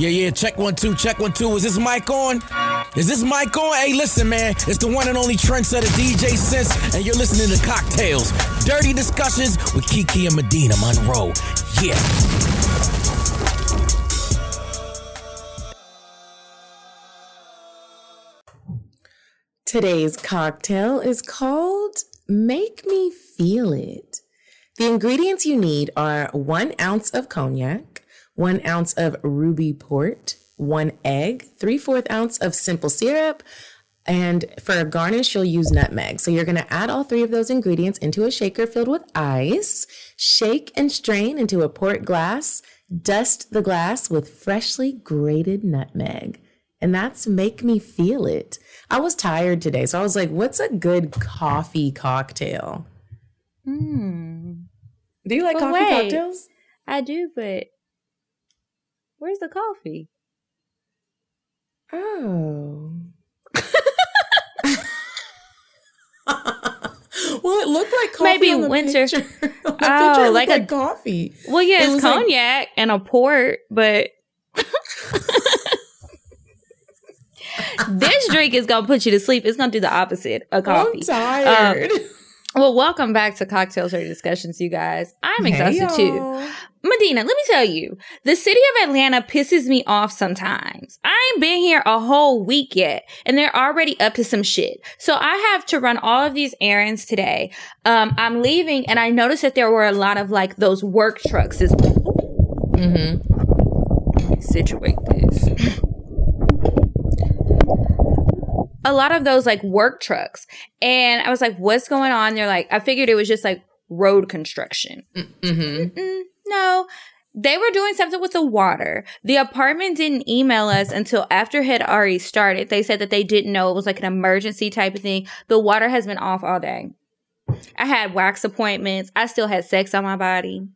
Yeah, yeah, check one, two, check one, two. Is this mic on? Is this mic on? Hey, listen, man. It's the one and only trendsetter DJ Sense, and you're listening to Cocktales. Dirty discussions with Kiki and Medinah Monroe. Yeah. Today's cocktail is called Make Me Feel It. The ingredients you need are one ounce of cognac, one ounce of ruby port, one egg, three fourth ounce of simple syrup, and for a garnish, you'll use nutmeg. So you're going to add all three of those ingredients into a shaker filled with ice, shake and strain into a port glass, dust the glass with freshly grated nutmeg. And that's make me feel it. I was tired today, so I was like, what's a good coffee cocktail? Hmm. Do you like But coffee wait. cocktails? I do, but where's the coffee? Oh. well, it looked like coffee. Maybe on the winter. Picture. The Oh, picture, like a- like coffee. Well, yeah, It it's was like- cognac and a port, but this drink is gonna put you to sleep. It's gonna do the opposite of coffee. I'm tired. Um, Well, welcome back to Cocktales or Discussions, you guys. I'm exhausted Hey, too. Medinah, let me tell you, the city of Atlanta pisses me off sometimes. I ain't been here a whole week yet, and they're already up to some shit. So I have to run all of these errands today. Um, I'm leaving, and I noticed that there were a lot of like those work trucks. This Mm-hmm. situate this. A lot of those like work trucks, and I was like, "What's going on?" They're like, "I figured it was just like road construction." Mm-hmm. Mm, no, they were doing something with the water. The apartment didn't email us until after it had already started. They said that they didn't know it was like an emergency type of thing. The water has been off all day. I had wax appointments. I still had sex on my body.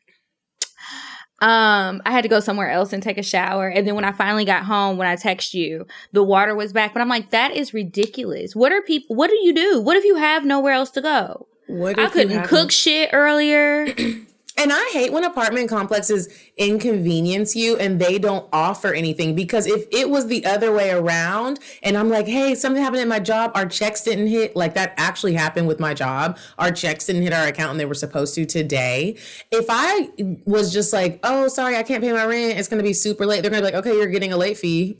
Um, I had to go somewhere else and take a shower. And then when I finally got home, when I text you, the water was back. But I'm like, that is ridiculous. What are people, what do you do? What if you have nowhere else to go? What I couldn't cook shit earlier. And I hate when apartment complexes inconvenience you and they don't offer anything because if it was the other way around and I'm like, hey, something happened at my job, our checks didn't hit, like that actually happened with my job. Our checks didn't hit our account and they were supposed to today. If I was just like, oh, sorry, I can't pay my rent, it's gonna be super late, they're gonna be like, okay, you're getting a late fee.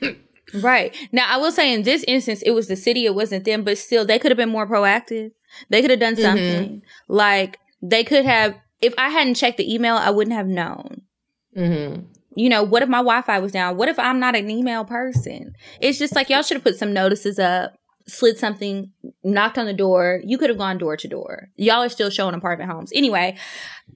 Right. Now, I will say in this instance, it was the city, it wasn't them, but still, they could have been more proactive. They could have done mm-hmm. something. Like, they could have, if I hadn't checked the email, I wouldn't have known. Mm-hmm. You know, what if my Wi Fi was down? What if I'm not an email person? It's just like y'all should have put some notices up, slid something, knocked on the door. You could have gone door to door. Y'all are still showing apartment homes. Anyway,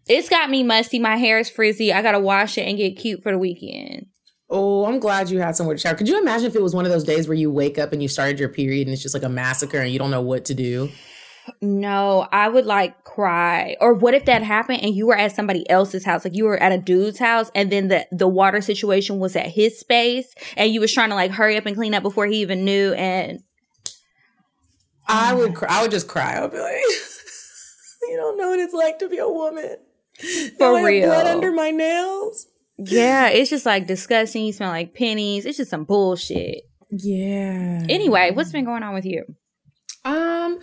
it's got me musty. My hair is frizzy. I got to wash it and get cute for the weekend. Oh, I'm glad you had somewhere to shower. Could you imagine if it was one of those days where you wake up and you started your period and it's just like a massacre and you don't know what to do? No, I would like cry. Or what if that happened and you were at somebody else's house? Like you were at a dude's house and then the, the water situation was at his space and you was trying to like hurry up and clean up before he even knew and I would cry. I would just cry. I would be like, you don't know what it's like to be a woman. For I real. blood under my nails. yeah, it's just like disgusting. You smell like pennies. It's just some bullshit. Yeah. Anyway, what's been going on with you? Um,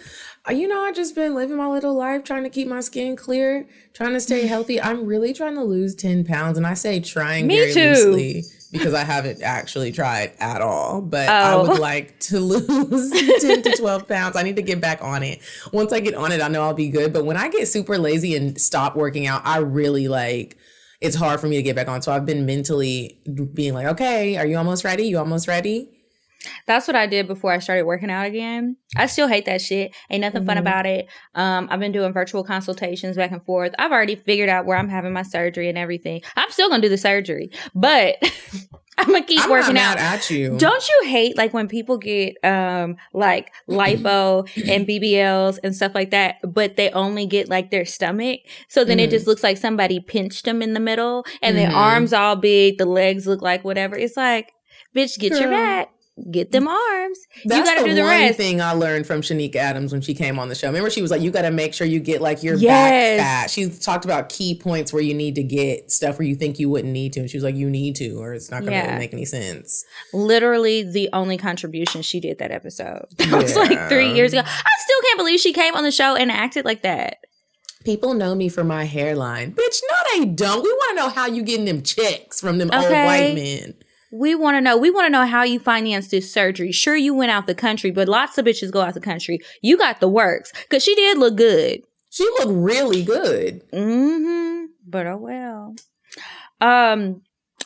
you know, I just been living my little life, trying to keep my skin clear, trying to stay healthy. I'm really trying to lose ten pounds, and I say trying Me very too. loosely because I haven't actually tried at all. But I Oh. would like to lose ten to twelve pounds. I need to get back on it. Once I get on it, I know I'll be good. But when I get super lazy and stop working out, I really like. It's hard for me to get back on. So I've been mentally being like, okay, are you almost ready? You almost ready? That's what I did before I started working out again. I still hate that shit. Ain't nothing fun Mhm. about it. Um, I've been doing virtual consultations back and forth. I've already figured out where I'm having my surgery and everything. I'm still gonna do the surgery, but I'm gonna keep I'm working out. at you. Don't you hate like when people get um like lipo and BBLs and stuff like that, but they only get like their stomach, so then it Mhm. just looks like somebody pinched them in the middle, and Mhm. their arms all big, the legs look like whatever. It's like, bitch, get your Girl. back, get them mm. arms. That's you got to the do the one rest. thing I learned from Shanique Adams when she came on the show. Remember, she was like, "You got to make sure you get like your Yes. back fat." She talked about key points where you need to get stuff where you think you wouldn't need to, and she was like, "You need to, or it's not going to Yeah. really make any sense." Literally the only contribution she did that episode. That was like three years ago. I still can't believe she came on the show and acted like that. People know me for my hairline, bitch. No, they don't. We want to know how you getting them checks from them old white men. We want to know. We want to know how you financed this surgery. Sure, you went out the country, but lots of bitches go out the country. You got the works because she did look good. She looked really good. Mm-hmm. But oh well. Um,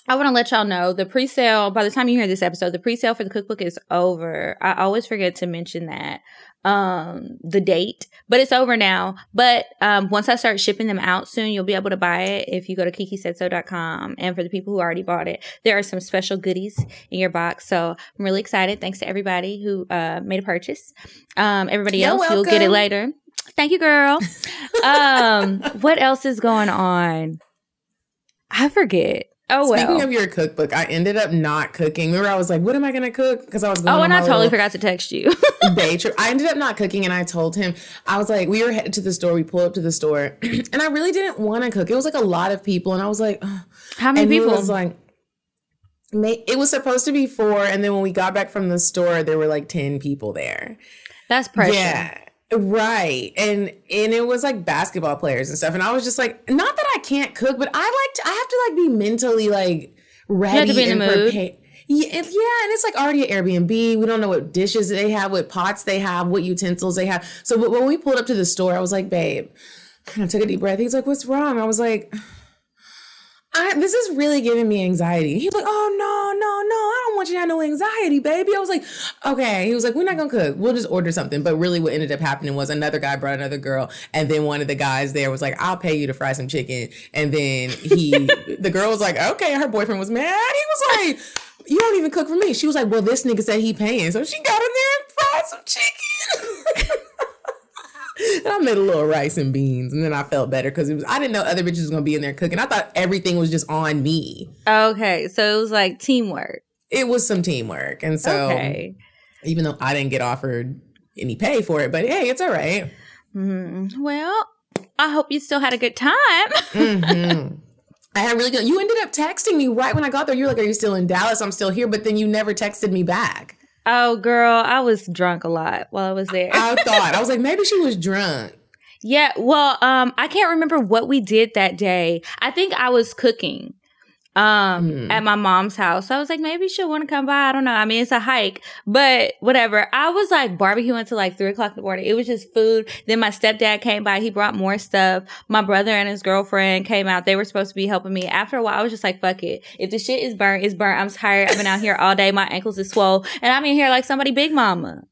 I want to let y'all know the pre-sale. By the time you hear this episode, the pre-sale for the cookbook is over. I always forget to mention that um the date but it's over now. But um once i start shipping them out soon you'll be able to buy it if you go to kikisaidso.com and for the people who already bought it. There are some special goodies in your box so i'm really excited. Thanks to everybody who uh made a purchase. Um everybody You're else you'll get it later. Thank you girl. Um what else is going on? I forget oh well Speaking of your cookbook, I ended up not cooking. Remember, I was like, "What am I going to cook?" Because I was going. oh and i totally forgot to text you day trip. I ended up not cooking, and I told him I was like, we were headed to the store. We pulled up to the store, and I really didn't want to cook. It was like a lot of people, and I was like, how many and people was like. It was supposed to be four, and then when we got back from the store, there were like ten people there. that's pressure Yeah, right. And and it was like basketball players and stuff. And I was just like, not that I can't cook, but I like to, I have to like be mentally like ready to be in and the mood. prepared. Yeah, and, yeah, and it's like already an Airbnb. We don't know what dishes they have, what pots they have, what utensils they have. So but when we pulled up to the store, I was like, babe, and I took a deep breath. He's like, what's wrong? I was like, I, this is really giving me anxiety. He was like, oh, no, no, no, I don't want you to have no anxiety, baby. I was like, okay. He was like, we're not going to cook. We'll just order something. But really, what ended up happening was another guy brought another girl. And then one of the guys there was like, I'll pay you to fry some chicken. And then he, the girl was like, okay. Her boyfriend was mad. He was like, you don't even cook for me. She was like, well, this nigga said he paying. So she got in there and fried some chicken. And I made a little rice and beans, and then I felt better because it was. I didn't know other bitches was gonna be in there cooking. I thought everything was just on me. okay so it was like teamwork It was some teamwork, and so okay even though I didn't get offered any pay for it, but hey, it's all right. Mm, well, I hope you still had a good time. Mhm. I had really good. You ended up texting me right when I got there. You were like, "Are you still in Dallas? I'm still here," but then you never texted me back. Oh, girl, I was drunk a lot while I was there. I thought I was like, maybe she was drunk. yeah, well, um, I can't remember what we did that day. I think I was cooking um Hmm. at my mom's house. So I was like, maybe she'll want to come by. I don't know. I mean, it's a hike, but whatever. I was like barbecuing until like three o'clock in the morning. It was just food. Then my stepdad came by. He brought more stuff. My brother and his girlfriend came out. They were supposed to be helping me. After a while, I was just like, fuck it. If the shit is burnt, it's burnt. I'm tired. I've been out here all day. My ankles is swole. And I'm in here like somebody big mama.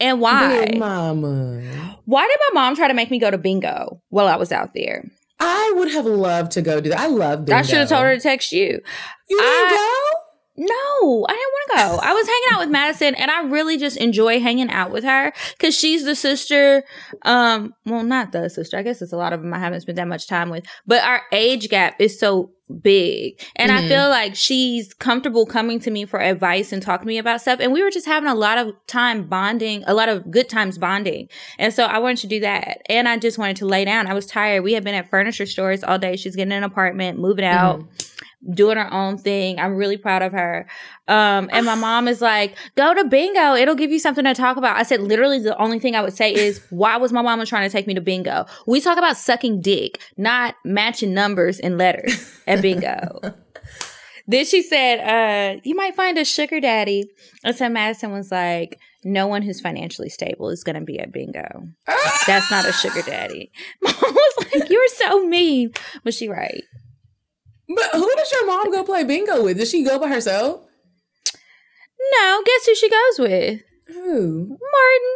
And why? Big mama. Why did my mom try to make me go to bingo while I was out there? I would have loved to go do that. I love bingo. I should have told her to text you. You didn't I- No, I didn't want to go. I was hanging out with Madison and I really just enjoy hanging out with her because she's the sister. Um, well, not the sister. I guess it's a lot of them I haven't spent that much time with, but our age gap is so big. And I Mhm. feel like she's comfortable coming to me for advice and talking to me about stuff. And we were just having a lot of time bonding, a lot of good times bonding. And so I wanted to do that. And I just wanted to lay down. I was tired. We had been at furniture stores all day. She's getting an apartment, moving out doing her own thing. I'm really proud of her. Um, and my mom is like, go to bingo. It'll give you something to talk about. I said, literally, the only thing I would say is, why was my mama trying to take me to bingo? We talk about sucking dick, not matching numbers and letters at bingo. then she said, uh, you might find a sugar daddy. And so Madison was like, no one who's financially stable is going to be at bingo. That's not a sugar daddy. Mom was like, you're so mean. But she right. But who does your mom go play bingo with? Does she go by herself? No, guess who she goes with? Who? Martin.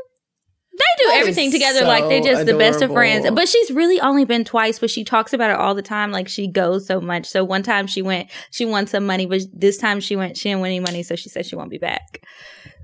They do That everything is together like they're so just the best of friends. But she's really only been twice, but she talks about it all the time. Like she goes so much. So one time she went, she won some money, but this time she went, she didn't win any money, so she said she won't be back.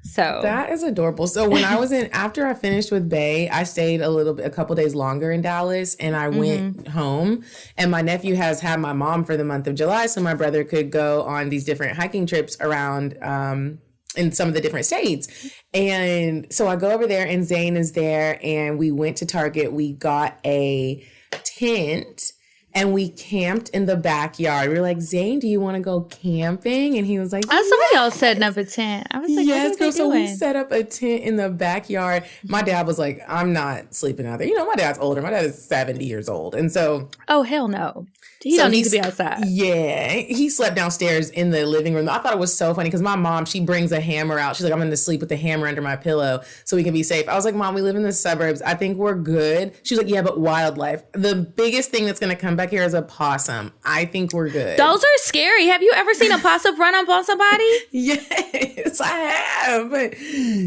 So That is adorable. So when I was in after I finished with Bay, I stayed a little bit a couple days longer in Dallas and I went home and my nephew has had my mom for the month of July so my brother could go on these different hiking trips around um in some of the different states. And so I go over there and Zane is there and we went to Target. We got a tent and we camped in the backyard. We were like, Zane, do you want to go camping? And he was like, oh, I saw "Yes." y'all setting up a tent. I was like, yes, girl. So we set up a tent in the backyard. My dad was like, I'm not sleeping out there. You know, my dad's older. My dad is 70 years old. And so oh hell no, he So don't need to be outside. yeah, he slept downstairs in the living room. I thought it was so funny because my mom, she brings a hammer out. She's like, I'm going to sleep with the hammer under my pillow so we can be safe. I was like, Mom, we live in the suburbs. I think we're good. She's like, Yeah, but wildlife. The biggest thing that's going to come back here is a possum. I think we're good. Those are scary. Have you ever seen a possum run up on somebody? yes, I have. But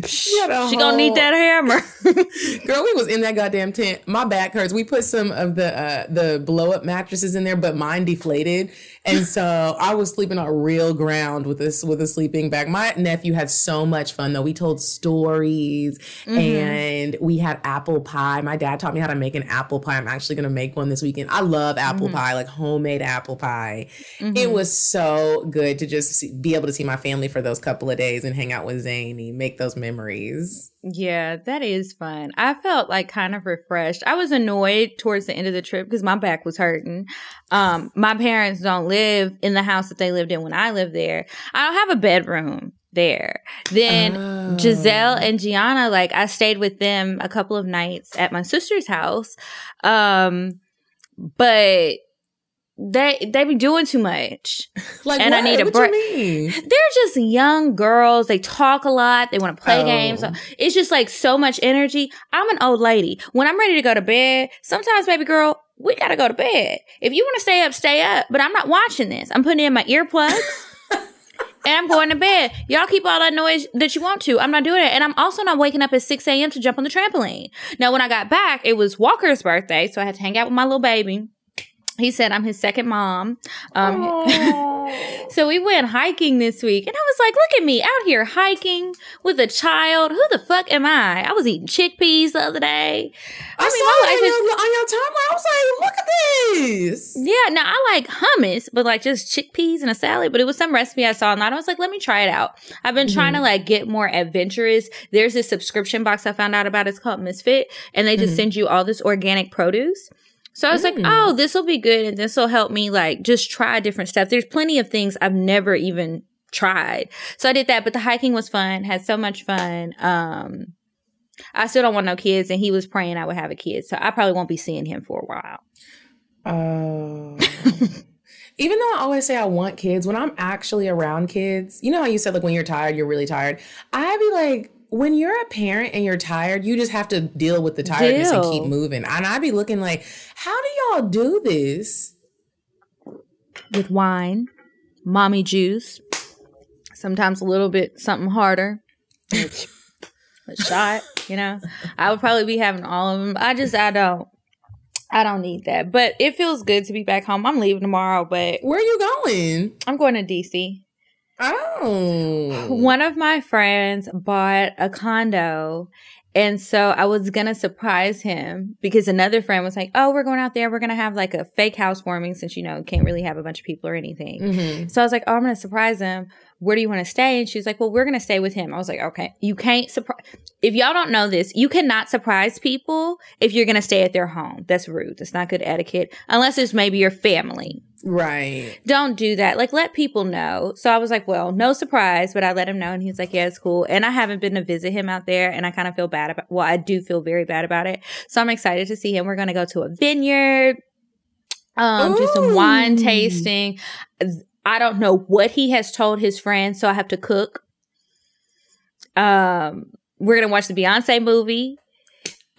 she, had a gonna need that hammer. Girl, we was in that goddamn tent. My back hurts. We put some of the uh, the blow up mattresses in there, but mine deflated, and so I was sleeping on real ground with this with a sleeping bag. My nephew had so much fun though. We told stories mm-hmm. and we had apple pie. My dad taught me how to make an apple pie. I'm actually gonna make one this weekend. I love apple mm-hmm. pie, like homemade apple pie. It mm-hmm. was so good to just see, be able to see my family for those couple of days and hang out with Zany, make those memories. Yeah, that is fun. I felt like kind of refreshed. I was annoyed towards the end of the trip because my back was hurting. Um, my parents don't live in the house that they lived in when I lived there. I don't have a bedroom there. Then Oh. Giselle and Gianna, like I stayed with them a couple of nights at my sister's house. Um, but they they be doing too much. Like, And I need a What break. They're just young girls. They talk a lot. They want to play Oh. games. It's just like so much energy. I'm an old lady. When I'm ready to go to bed, sometimes, baby girl, we got to go to bed. If you want to stay up, stay up. But I'm not watching this. I'm putting in my earplugs. And I'm going to bed. Y'all keep all that noise that you want to. I'm not doing it. And I'm also not waking up at 6 a.m. to jump on the trampoline. Now, when I got back, it was Walker's birthday. So I had to hang out with my little baby. He said I'm his second mom. Um, so we went hiking this week, and I was like, "Look at me out here hiking with a child. Who the fuck am I?" I was eating chickpeas the other day. I, mean, saw my it life on your, on your timeline. I was like, look at this. Yeah, now I like hummus, but like just chickpeas and a salad. But it was some recipe I saw online. I was like, let me try it out. I've been trying to like get more adventurous. There's this subscription box I found out about. It's called Misfit, and they just send you all this organic produce. So I was like, oh, this will be good, and this will help me like just try different stuff. There's plenty of things I've never even tried. So I did that, but the hiking was fun. Had so much fun. Um, I still don't want no kids, and he was praying I would have a kid, so I probably won't be seeing him for a while. Oh. Even though I always say I want kids, when I'm actually around kids, you know how you said like when you're tired, you're really tired. I'd be like, when you're a parent and you're tired, you just have to deal with the tiredness and keep moving. And I'd be looking like, how do y'all do this? with wine, mommy juice, sometimes a little bit something harder, a shot, you know. I would probably be having all of them. I just I don't I don't need that. But it feels good to be back home. I'm leaving tomorrow, but Where are you going? I'm going to DC. Oh. One of my friends bought a condo. And so I was going to surprise him because another friend was like, Oh, we're going out there. We're going to have like a fake housewarming since, you know, can't really have a bunch of people or anything. Mhm. So I was like, Oh, I'm going to surprise him. Where do you want to stay? And she's like, Well, we're going to stay with him. I was like, Okay, you can't surprise. If y'all don't know this, you cannot surprise people if you're going to stay at their home. That's rude. That's not good etiquette unless it's maybe your family Right. don't do that. Like, let people know. So I was like, well, no surprise, but I let him know. And he's like, yeah, it's cool. And I haven't been to visit him out there. And I kind of feel bad about, well, I do feel very bad about it. So I'm excited to see him. We're going to go to a vineyard, um, do some wine tasting. I don't know what he has told his friends. So I have to cook. Um, we're to watch the Beyonce movie.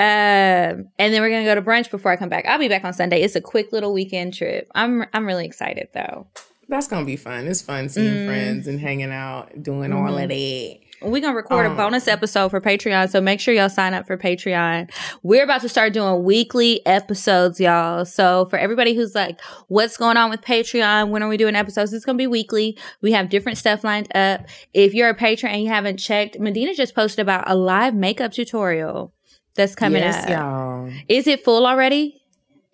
Um, and then we're gonna go to brunch before I come back. I'll be back on Sunday. It's a quick little weekend trip. I'm I'm really excited though. That's gonna be fun. It's fun seeing Mm. friends and hanging out, doing all of that. We're gonna record a Um, bonus episode for Patreon, so make sure y'all sign up for Patreon. We're about to start doing weekly episodes, y'all. So for everybody who's like, what's going on with Patreon? When are we doing episodes? It's gonna be weekly. We have different stuff lined up. If you're a patron and you haven't checked, Medinah just posted about a live makeup tutorial that's coming yes, up. y'all. Is it full already?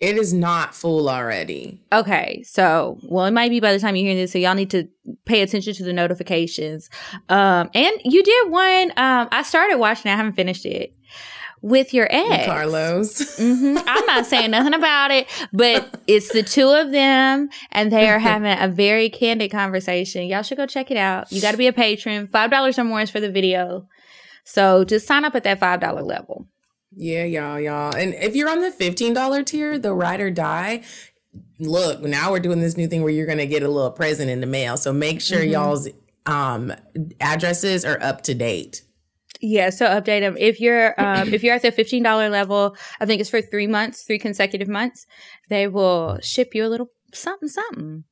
It is not full already. Okay, so well, it might be by the time you hear this, so y'all need to pay attention to the notifications. Um, and you did one. Um, I started watching. I haven't finished it with your ex, Carlos. Mm-hmm. I'm not saying nothing about it, but it's the two of them, and they are having a very candid conversation. Y'all should go check it out. You got to be a patron. Five dollars or more is for the video. So just sign up at that five dollar level. Yeah, y'all, y'all. And if you're on the $15 tier, the ride or die, look, now we're doing this new thing where you're going to get a little present in the mail. So make sure Mhm. y'all's um addresses are up to date. Yeah, so update them. If you're um, if you're at the fifteen dollar level, I think it's for three months, three consecutive months. They will ship you a little something, something.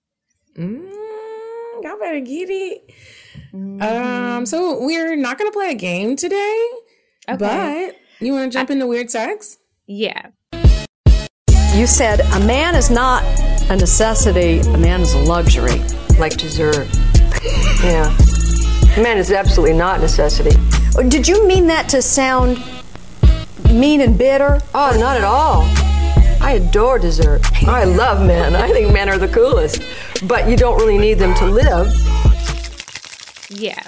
Mm, y'all better get it. Mhm. Um, so we're not going to play a game today, okay, but you want to jump into weird sex? yeah, You said a man is not a necessity, a man is a luxury. like dessert. yeah. Man is absolutely not necessity. Oh, did you mean that to sound mean and bitter? Oh, not at all. I adore dessert. I love men. I think men are the coolest. But you don't really need them to live. yeah.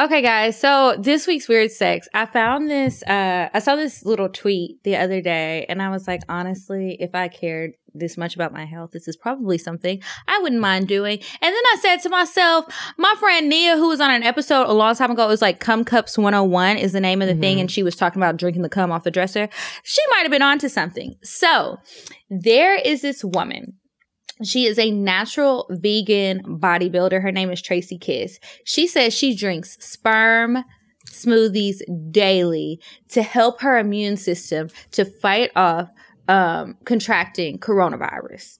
Okay, guys. So this week's weird sex, I found this. Uh, I saw this little tweet the other day, and I was like, honestly, if I cared this much about my health, this is probably something I wouldn't mind doing. And then I said to myself, my friend Nia, who was on an episode a long time ago, it was like "Cum Cups 101" is the name of the thing, and she was talking about drinking the cum off the dresser. She might have been onto something. So there is this woman. She is a natural vegan bodybuilder. Her name is Tracy Kiss. She says she drinks sperm smoothies daily to help her immune system to fight off um, contracting coronavirus.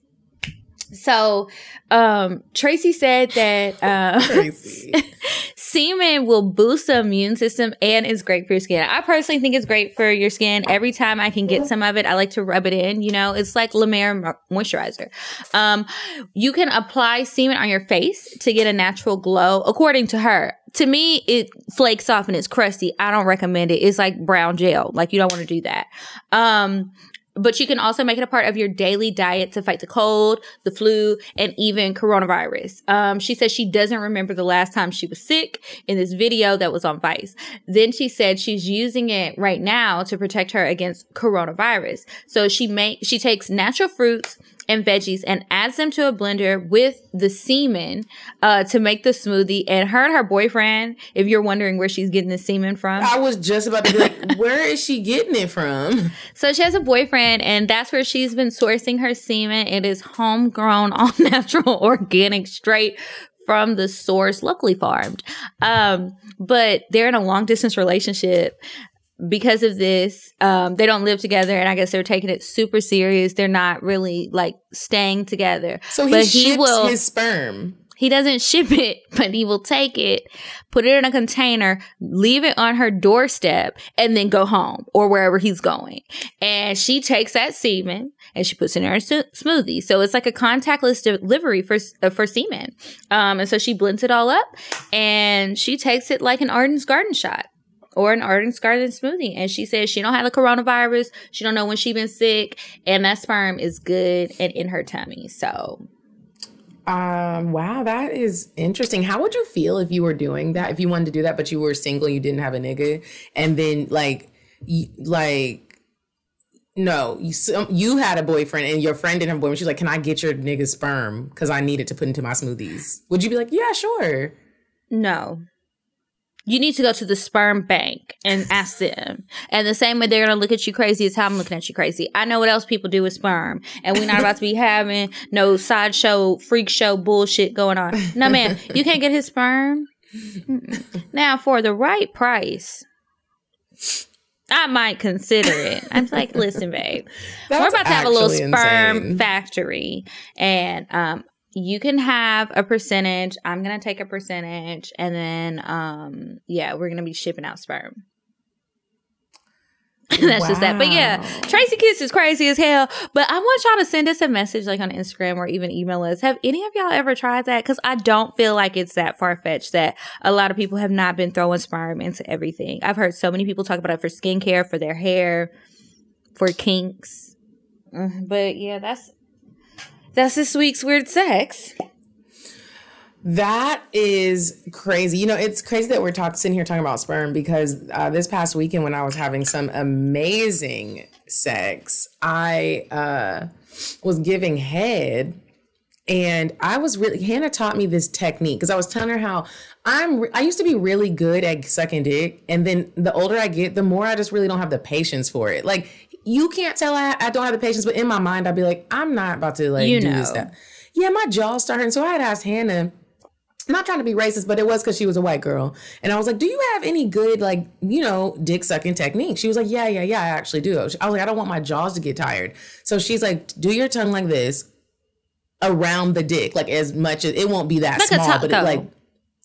So, um, Tracy said that uh, semen will boost the immune system and is great for your skin. I personally think it's great for your skin. Every time I can get some of it, I like to rub it in. You know, it's like La Mer moisturizer. Um, you can apply semen on your face to get a natural glow, according to her. To me, it flakes off and it's crusty. I don't recommend it. It's like brown gel. Like you don't want to do that. Um, but you can also make it a part of your daily diet to fight the cold, the flu, and even coronavirus. Um, she says she doesn't remember the last time she was sick in this video that was on Vice. Then she said she's using it right now to protect her against coronavirus. So she make she takes natural fruits and veggies and adds them to a blender with the semen uh, to make the smoothie. And her and her boyfriend, if you're wondering where she's getting the semen from, I was just about to be like, where is she getting it from? So she has a boyfriend, and that's where she's been sourcing her semen. It is homegrown, all natural, organic, straight from the source, locally farmed. Um, but they're in a long distance relationship. Because of this, um, they don't live together, and I guess they're taking it super serious. They're not really like staying together. So he But ships he will- his sperm. He doesn't ship it, but he will take it, put it in a container, leave it on her doorstep, and then go home or wherever he's going. And she takes that semen and she puts it in her s- smoothie. So it's like a contactless delivery for uh, for semen. Um, and so she blends it all up and she takes it like an Arden's Garden shot or an Arden's Garden smoothie. And she says she don't have the coronavirus. She don't know when she been sick, and that sperm is good and in her tummy. So Um, wow, that is interesting. How would you feel if you were doing that? If you wanted to do that, but you were single, you didn't have a nigga, and then like, you, like, no, you you had a boyfriend and your friend didn't have a boyfriend. She's like, "Can I get your nigga's sperm? Because I need it to put into my smoothies." Would you be like, "Yeah, sure"? No. You need to go to the sperm bank and ask them. And the same way they're going to look at you crazy as how I'm looking at you crazy. I know what else people do with sperm. And we're not about to be having no sideshow, freak show bullshit going on. No, man, you can't get his sperm. Mm-mm. Now, for the right price, I might consider it. I'm like, listen, babe, we're about to have a little sperm insane. factory and um you can have a percentage. I'm gonna take a percentage and then um yeah we're gonna be shipping out sperm. That's just that. But yeah tracy kiss is crazy as hell. But i want y'all to send us a message like on instagram or even email us. Have any of y'all ever tried that? Because i don't feel like it's that far-fetched that a lot of people have not been throwing sperm into everything. I've heard so many people talk about it for skincare for their hair for kinks. Mm, but yeah that's that's this week's weird sex That is crazy. You know, it's crazy that we're talking sitting here talking about sperm because uh, this past weekend when I was having some amazing sex, I uh, was giving head, and I was really Hannah taught me this technique because I was telling her how I'm. I used to be really good at sucking dick, and then the older I get, the more I just really don't have the patience for it. Like you can't tell I, I don't have the patience, but in my mind, I'd be like, I'm not about to like You do know. this stuff. Yeah, my jaw starting. So I had asked Hannah not trying to be racist, but it was because she was a white girl. And I was like, Do you have any good, like, you know, dick sucking technique? She was like, Yeah, yeah, yeah, I actually do. I was like, I don't want my jaws to get tired. So she's like, Do your tongue like this around the dick, like as much as it won't be that Like small, but it like,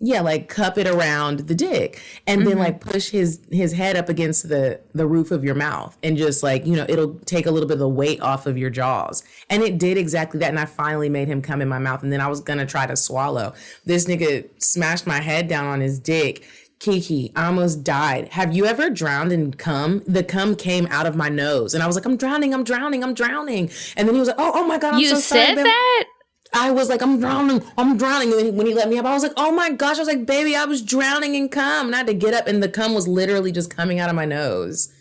yeah, like cup it around the dick and Mm-hmm. then like push his his head up against the the roof of your mouth and just like you know it'll take a little bit of the weight off of your jaws and it did exactly that and I finally made him come in my mouth and then I was gonna try to swallow this nigga smashed my head down on his dick Kiki I almost died have you ever drowned in cum the cum came out of my nose and I was like I'm drowning I'm drowning I'm drowning and then he was like oh oh my god I'm you so sorry said babe." that? I was like, I'm drowning, I'm drowning. And when he let me up, I was like, oh my gosh. I was like, baby, I was drowning in cum. And I had to get up, and the cum was literally just coming out of my nose.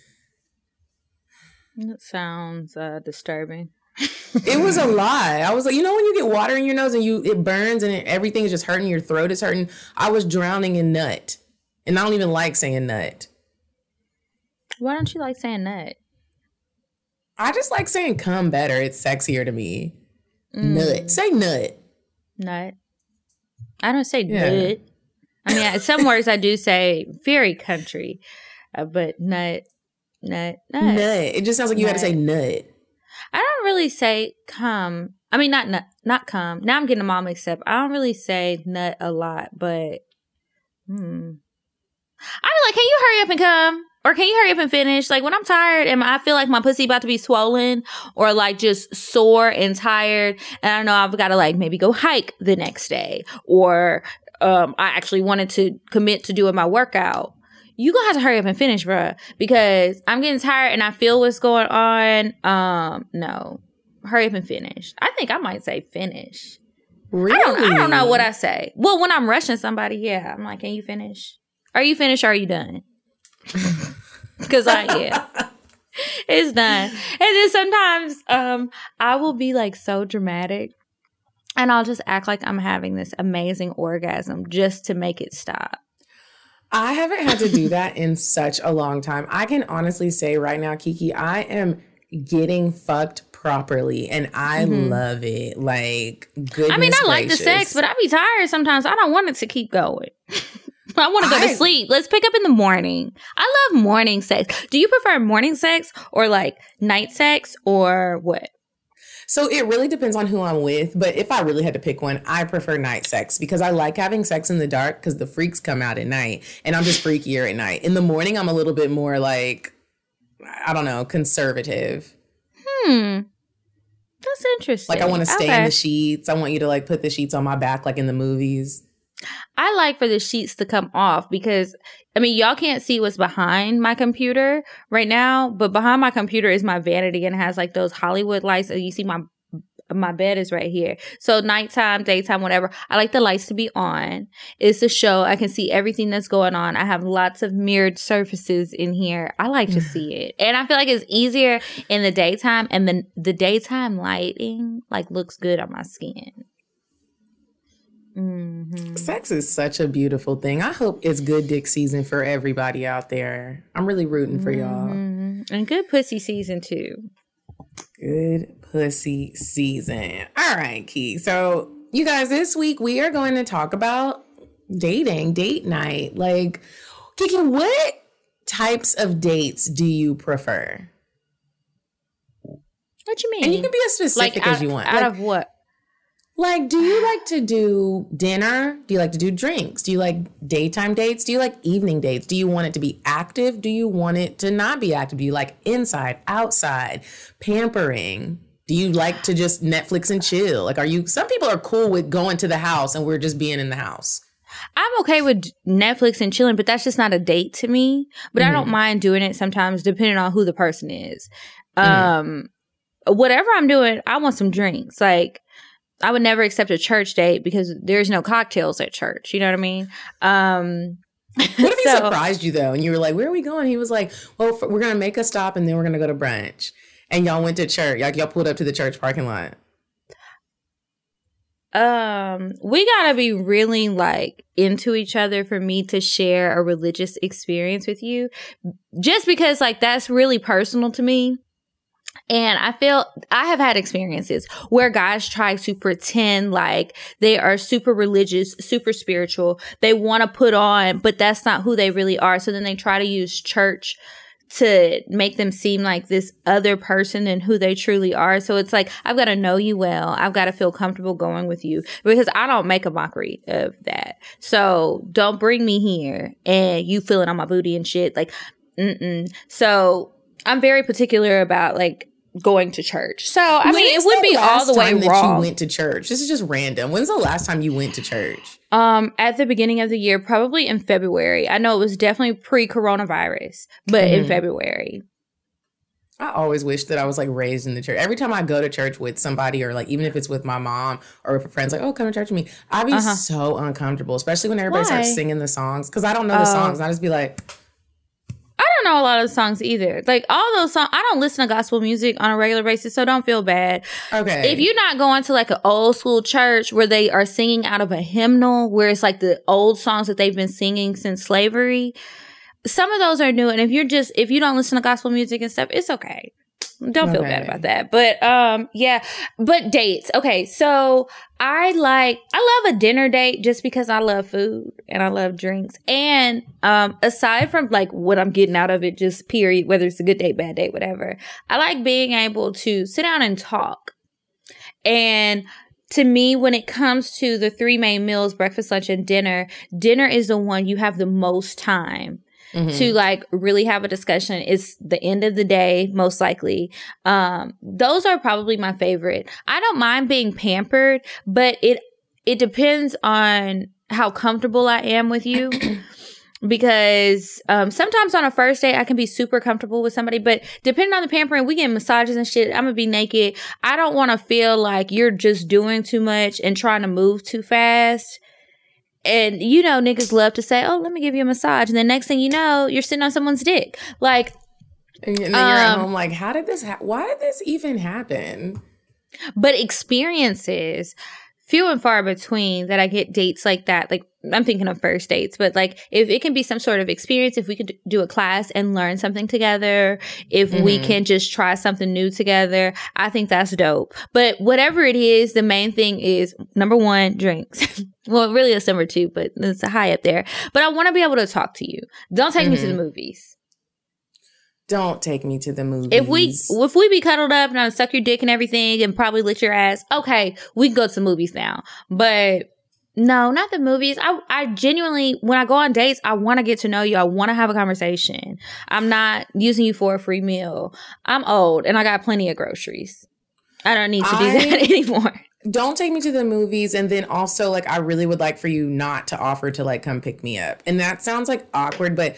That sounds uh, disturbing. It was a lie. I was like, you know, when you get water in your nose and you it burns and it, everything is just hurting, your throat is hurting. I was drowning in nut, and I don't even like saying nut. Why don't you like saying nut? I just like saying cum better. It's sexier to me. Mm. Nut. Say nut. Nut. I don't say Yeah. nut. I mean, I- some words I do say very country, uh, but nut, nut, nut. Nut. It just sounds like you had to say nut. I don't really say come. I mean, not nut, not come. Now I'm getting them all mixed up. I don't really say nut a lot, but hmm. I be like, can you hurry up and come? Or can you hurry up and finish? Like when I'm tired and I feel like my pussy about to be swollen or like just sore and tired and I don't know I've got to like maybe go hike the next day or um I actually wanted to commit to doing my workout. You gonna have to hurry up and finish, bruh, because I'm getting tired and I feel what's going on. Um, no, hurry up and finish. I think I might say finish. Really? I don't, I don't know what I say. Well, when I'm rushing somebody, yeah, I'm like, can you finish? Are you finished? Are you done? Because I yeah, it's done. And then sometimes um I will be like so dramatic, and I'll just act like I'm having this amazing orgasm just to make it stop. I haven't had to do that in such a long time. I can honestly say right now, Kiki, I am getting fucked properly and I love it. Like Mm-hmm. I mean, I like the sex, but I be tired sometimes. I don't want it to keep going. I want to go I- to sleep. Let's pick up in the morning. I love morning sex. Do you prefer morning sex or like night sex or what? So it really depends on who I'm with. But if I really had to pick one, I prefer night sex because I like having sex in the dark because the freaks come out at night and I'm just freakier at night. In the morning, I'm a little bit more like, I don't know, conservative. Hmm. That's interesting. Like I want to stay in the sheets. I want you to like put the sheets on my back like in the movies. I like for the sheets to come off because I mean y'all can't see what's behind my computer right now, but behind my computer is my vanity and it has like those Hollywood lights. And you see my my bed is right here. So nighttime, daytime, whatever. I like the lights to be on. It's a show. I can see everything that's going on. I have lots of mirrored surfaces in here. I like to see it. And I feel like it's easier in the daytime and the the daytime lighting like looks good on my skin. Hmm Sex is such a beautiful thing. I hope it's good dick season for everybody out there. I'm really rooting for y'all. Mhm. And good pussy season too. Good pussy season. All right, Key. So, you guys, this week we are going to talk about dating, date night. Like, Kiki, what types of dates do you prefer? What do you mean? And you can be as specific out, as you want. Out Like, of what? Like, do you like to do dinner? Do you like to do drinks? Do you like daytime dates? Do you like evening dates? Do you want it to be active? Do you want it to not be active? Do you like inside, outside, pampering? Do you like to just Netflix and chill? Like, are you, some people are cool with going to the house and we're just being in the house. I'm okay with Netflix and chilling, but that's just not a date to me. But I Mm-hmm. don't mind doing it sometimes, depending on who the person is. Mm-hmm. Um, whatever I'm doing, I want some drinks. Like I would never accept a church date because there's no cocktails at church. You know what I mean? Um, what if he surprised you though, and you were like, "Where are we going?" He was like, "Well, we're gonna make a stop, and then we're gonna go to brunch." And y'all went to church. Like y'all pulled up to the church parking lot. Um, we gotta be really like into each other for me to share a religious experience with you, just because like that's really personal to me. And I feel I have had experiences where guys try to pretend like they are super religious, super spiritual. They want to put on, but that's not who they really are. So then they try to use church to make them seem like this other person than who they truly are. So it's like, I've got to know you well. I've got to feel comfortable going with you because I don't make a mockery of that. So don't bring me here and you feeling on my booty and shit. Like, mm-mm. So I'm very particular about like going to church. So I when mean, it would be all the way that wrong. You went to church. This is just random. When's the last time you went to church? Um, at the beginning of the year, probably in February. I know it was definitely pre-coronavirus, but mm-hmm. in February. I always wish that I was like raised in the church. Every time I go to church with somebody, or like even if it's with my mom or if a friend's like, "Oh, come to church with me," I'd be uh-huh. so uncomfortable, especially when everybody Why? starts singing the songs because I don't know the oh. songs. I just be like, don't know a lot of the songs either. Like all those songs, I don't listen to gospel music on a regular basis, so don't feel bad. Okay. If you're not going to like an old school church where they are singing out of a hymnal, where it's like the old songs that they've been singing since slavery, some of those are new. And if you're just, if you don't listen to gospel music and stuff, it's okay. Don't feel bad about that. But um yeah, but dates. Okay, so I like I love a dinner date just because I love food and I love drinks. And um aside from like what I'm getting out of it just period whether it's a good date, bad date, whatever. I like being able to sit down and talk. And to me, when it comes to the three main meals, breakfast, lunch, and dinner, dinner is the one you have the most time mm-hmm. to like really have a discussion. It's the end of the day, most likely. Um, those are probably my favorite. I don't mind being pampered, but it it depends on how comfortable I am with you. because um, sometimes on a first date I can be super comfortable with somebody, but depending on the pampering, we get massages and shit. I'm gonna be naked. I don't want to feel like you're just doing too much and trying to move too fast. And you know, niggas love to say, "Oh, let me give you a massage," and the next thing you know, you're sitting on someone's dick. Like, and then you're um, at home, like, how did this? Ha- why did this even happen? But experiences few and far between that I get dates like that. Like I'm thinking of first dates, but like if it can be some sort of experience, if we could do a class and learn something together, if mm-hmm. we can just try something new together, I think that's dope. But whatever it is, the main thing is number one, drinks. well, really it's number two, but it's high up there. But I want to be able to talk to you. Don't take mm-hmm. me to the mm-hmm. movies don't take me to the movies. If we if we be cuddled up and I suck your dick and everything and probably lick your ass, okay, we can go to the movies now. But no, not the movies. I I genuinely when I go on dates, I want to get to know you. I want to have a conversation. I'm not using you for a free meal. I'm old and I got plenty of groceries. I don't need to do that anymore. Don't take me to the movies and then also like I really would like for you not to offer to like come pick me up. And that sounds like awkward, but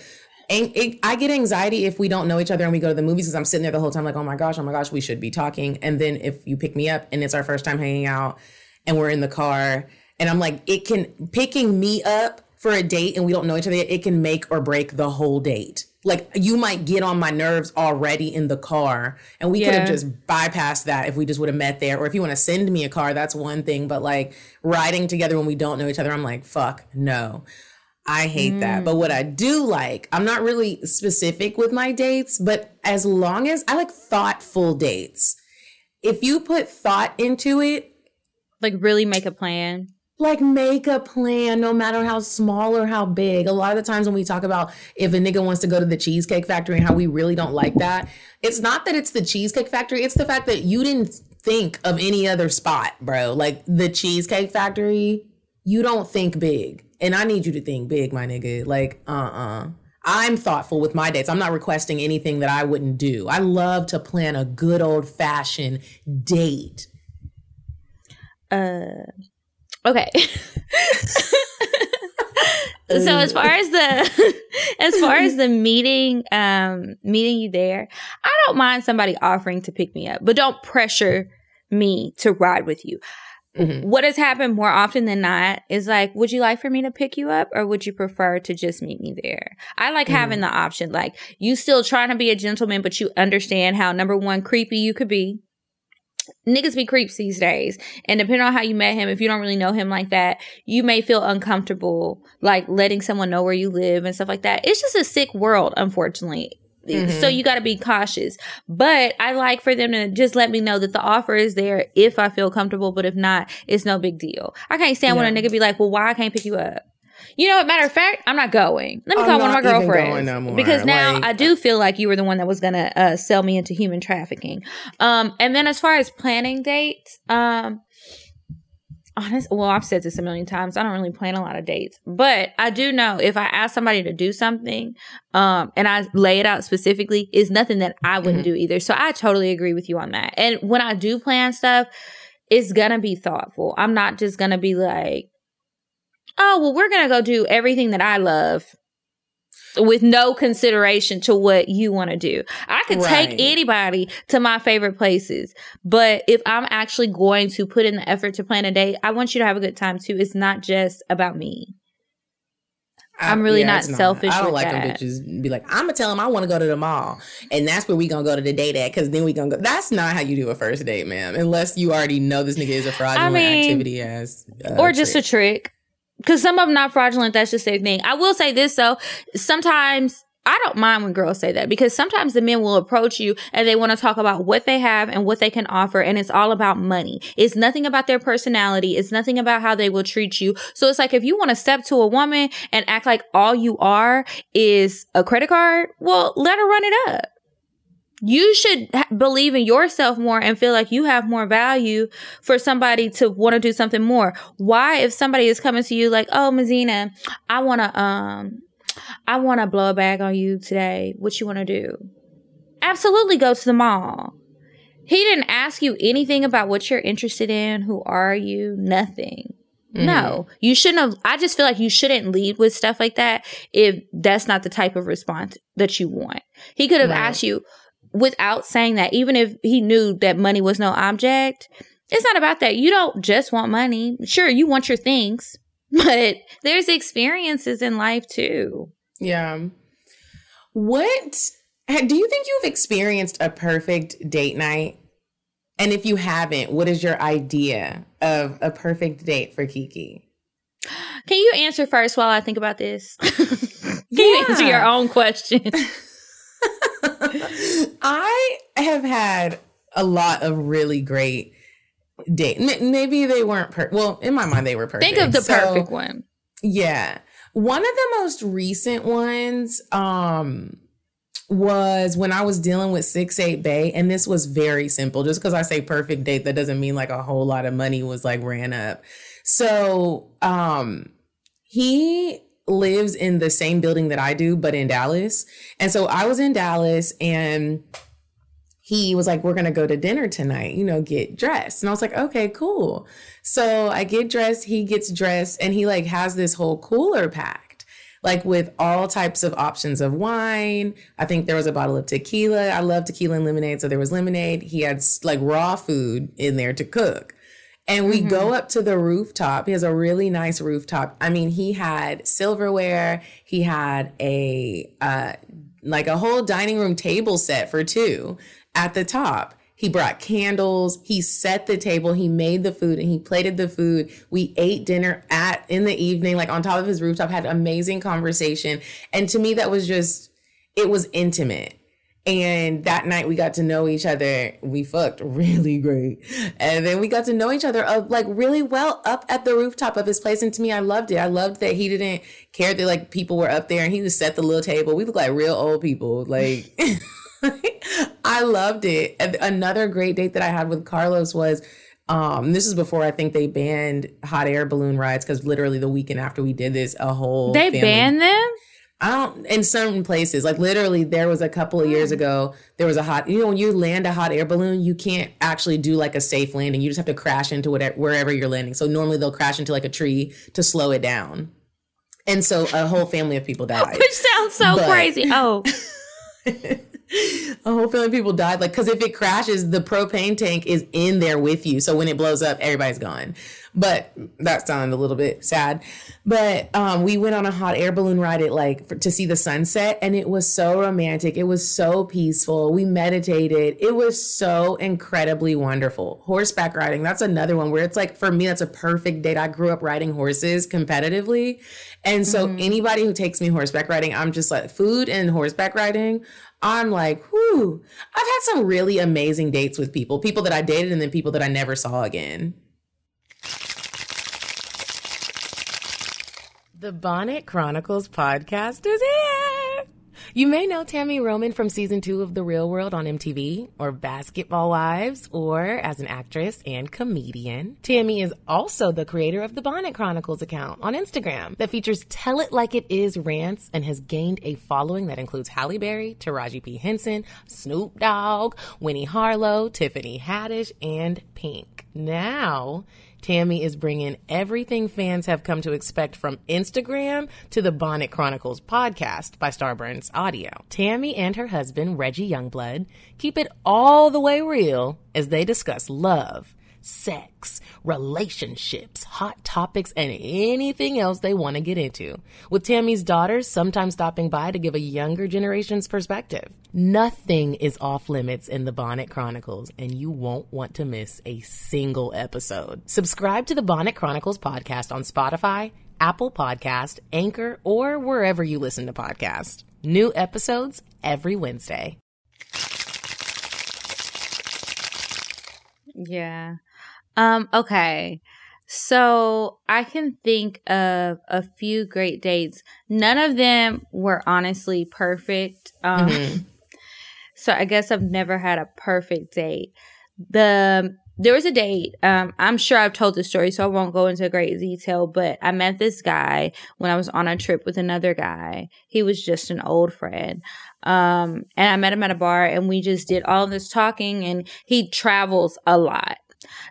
it, I get anxiety if we don't know each other and we go to the movies because I'm sitting there the whole time like, oh my gosh, oh my gosh, we should be talking. And then if you pick me up and it's our first time hanging out and we're in the car and I'm like, it can picking me up for a date and we don't know each other yet, it can make or break the whole date. Like you might get on my nerves already in the car and we yeah. could have just bypassed that if we just would have met there. Or if you want to send me a car, that's one thing. But like riding together when we don't know each other, I'm like, fuck no. I hate mm. that. But what I do like, I'm not really specific with my dates, but as long as I like thoughtful dates. If you put thought into it, like really make a plan. Like make a plan, no matter how small or how big. A lot of the times when we talk about if a nigga wants to go to the cheesecake factory and how we really don't like that, it's not that it's the cheesecake factory. It's the fact that you didn't think of any other spot, bro. Like the cheesecake factory, you don't think big and I need you to think big, my nigga. Like, uh uh-uh. uh. I'm thoughtful with my dates. I'm not requesting anything that I wouldn't do. I love to plan a good old fashioned date. Uh, okay. so as far as the as far as the meeting um meeting you there i don't mind somebody offering to pick me up but don't pressure me to ride with you Mm-hmm. What has happened more often than not is like, would you like for me to pick you up or would you prefer to just meet me there? I like mm-hmm. having the option. Like, you still trying to be a gentleman, but you understand how number one, creepy you could be. Niggas be creeps these days. And depending on how you met him, if you don't really know him like that, you may feel uncomfortable, like letting someone know where you live and stuff like that. It's just a sick world, unfortunately. Mm-hmm. So you got to be cautious. But I like for them to just let me know that the offer is there if I feel comfortable. But if not, it's no big deal. I can't stand yeah. when a nigga be like, well, why I can't pick you up? You know, matter of fact, I'm not going. Let me call one of my girlfriends no because now like, I do feel like you were the one that was gonna uh, sell me into human trafficking. Um, and then as far as planning dates, um, honest well i've said this a million times. I don't really plan a lot of dates but i do know if i ask somebody to do something um and i lay it out specifically is nothing that i wouldn't mm-hmm. do either. So i totally agree with you on that. And when i do plan stuff it's gonna be thoughtful. I'm not just gonna be like oh well we're gonna go do everything that i love with no consideration to what you want to do. I could right. take anybody to my favorite places, but if I'm actually going to put in the effort to plan a date, I want you to have a good time too. It's not just about me. I'm really yeah, not selfish. I don't like that. them bitches be like, I'm gonna tell them I want to go to the mall, and that's where we gonna go to the date at, because then we gonna go. That's not how you do a first date, ma'am. Unless you already know this nigga is a fraudulent I mean, activity as, uh, or just trick. a trick because some of them not fraudulent. That's just their thing. I will say this though. Sometimes I don't mind when girls say that because sometimes the men will approach you and they want to talk about what they have and what they can offer. And it's all about money. It's nothing about their personality. It's nothing about how they will treat you. So it's like if you want to step to a woman and act like all you are is a credit card, well, let her run it up you should believe in yourself more and feel like you have more value for somebody to want to do something more. Why, if somebody is coming to you like, oh, Medinah, I want to, um, I want to blow a bag on you today. What you want to do? Absolutely go to the mall. He didn't ask you anything about what you're interested in. Who are you? Nothing. Mm-hmm. No, you shouldn't have. I just feel like you shouldn't lead with stuff like that if that's not the type of response that you want. He could have right. asked you, without saying that, even if he knew that money was no object, it's not about that. You don't just want money. Sure, you want your things, but there's experiences in life too. Yeah. What do you think you've experienced a perfect date night? And if you haven't, what is your idea of a perfect date for Kiki? Can you answer first while I think about this? Can yeah. you answer your own question? I have had a lot of really great dates. Maybe they weren't per- well in my mind they were perfect. Think of the so, perfect one. Yeah, one of the most recent ones um was when I was dealing with Six Eight Bay, and this was very simple. Just because I say perfect date, that doesn't mean like a whole lot of money was like ran up. So um he lives in the same building that I do, but in Dallas. And so I was in Dallas and he was like, We're gonna go to dinner tonight, you know, get dressed. And I was like, Okay, cool. So I get dressed, he gets dressed, and he like has this whole cooler packed, like with all types of options of wine. I think there was a bottle of tequila. I love tequila and lemonade. So there was lemonade. He had like raw food in there to cook. And we mm-hmm. go up to the rooftop. He has a really nice rooftop. I mean, he had silverware. He had a uh, like a whole dining room table set for two at the top. He brought candles. He set the table. He made the food and he plated the food. We ate dinner at in the evening, like on top of his rooftop. Had amazing conversation. And to me, that was just it was intimate. And that night we got to know each other. We fucked really great. And then we got to know each other uh, like really well up at the rooftop of his place. And to me, I loved it. I loved that he didn't care that like people were up there and he just set the little table. We look like real old people. Like, I loved it. Another great date that I had with Carlos was um, this is before I think they banned hot air balloon rides because literally the weekend after we did this, a whole they family- banned them. I don't in certain places, like literally there was a couple of years ago, there was a hot you know, when you land a hot air balloon, you can't actually do like a safe landing. You just have to crash into whatever wherever you're landing. So normally they'll crash into like a tree to slow it down. And so a whole family of people died. Which sounds so but, crazy. Oh. a whole feeling people died. Like, because if it crashes, the propane tank is in there with you. So when it blows up, everybody's gone. But that sounded a little bit sad. But um, we went on a hot air balloon ride at like for, to see the sunset, and it was so romantic. It was so peaceful. We meditated. It was so incredibly wonderful. Horseback riding. That's another one where it's like for me, that's a perfect date. I grew up riding horses competitively, and so mm-hmm. anybody who takes me horseback riding, I'm just like food and horseback riding I'm like, whoo, I've had some really amazing dates with people, people that I dated and then people that I never saw again. The Bonnet Chronicles podcast is here. You may know Tami Roman from season two of The Real World on MTV, or Basketball Wives, or as an actress and comedian. Tammy is also the creator of the Bonnet Chronicles account on Instagram that features Tell It Like It Is rants and has gained a following that includes Halle Berry, Taraji P. Henson, Snoop Dogg, Winnie Harlow, Tiffany Haddish, and Pink. Now, Tami is bringing everything fans have come to expect from Instagram to the Bonnet Chronicles podcast by Starburns Audio. Tami and her husband, Reggie Youngblood, keep it all the way real as they discuss love sex, relationships, hot topics, and anything else they want to get into. With Tami's daughters sometimes stopping by to give a younger generation's perspective. Nothing is off limits in the Bonnet Chronicles, and you won't want to miss a single episode. Subscribe to the Bonnet Chronicles podcast on Spotify, Apple Podcast, Anchor, or wherever you listen to podcasts. New episodes every Wednesday. Yeah. Um, okay. So I can think of a few great dates. None of them were honestly perfect. Um, mm-hmm. so I guess I've never had a perfect date. The there was a date. Um, I'm sure I've told the story, so I won't go into great detail. But I met this guy when I was on a trip with another guy. He was just an old friend. Um, and I met him at a bar, and we just did all this talking. And he travels a lot.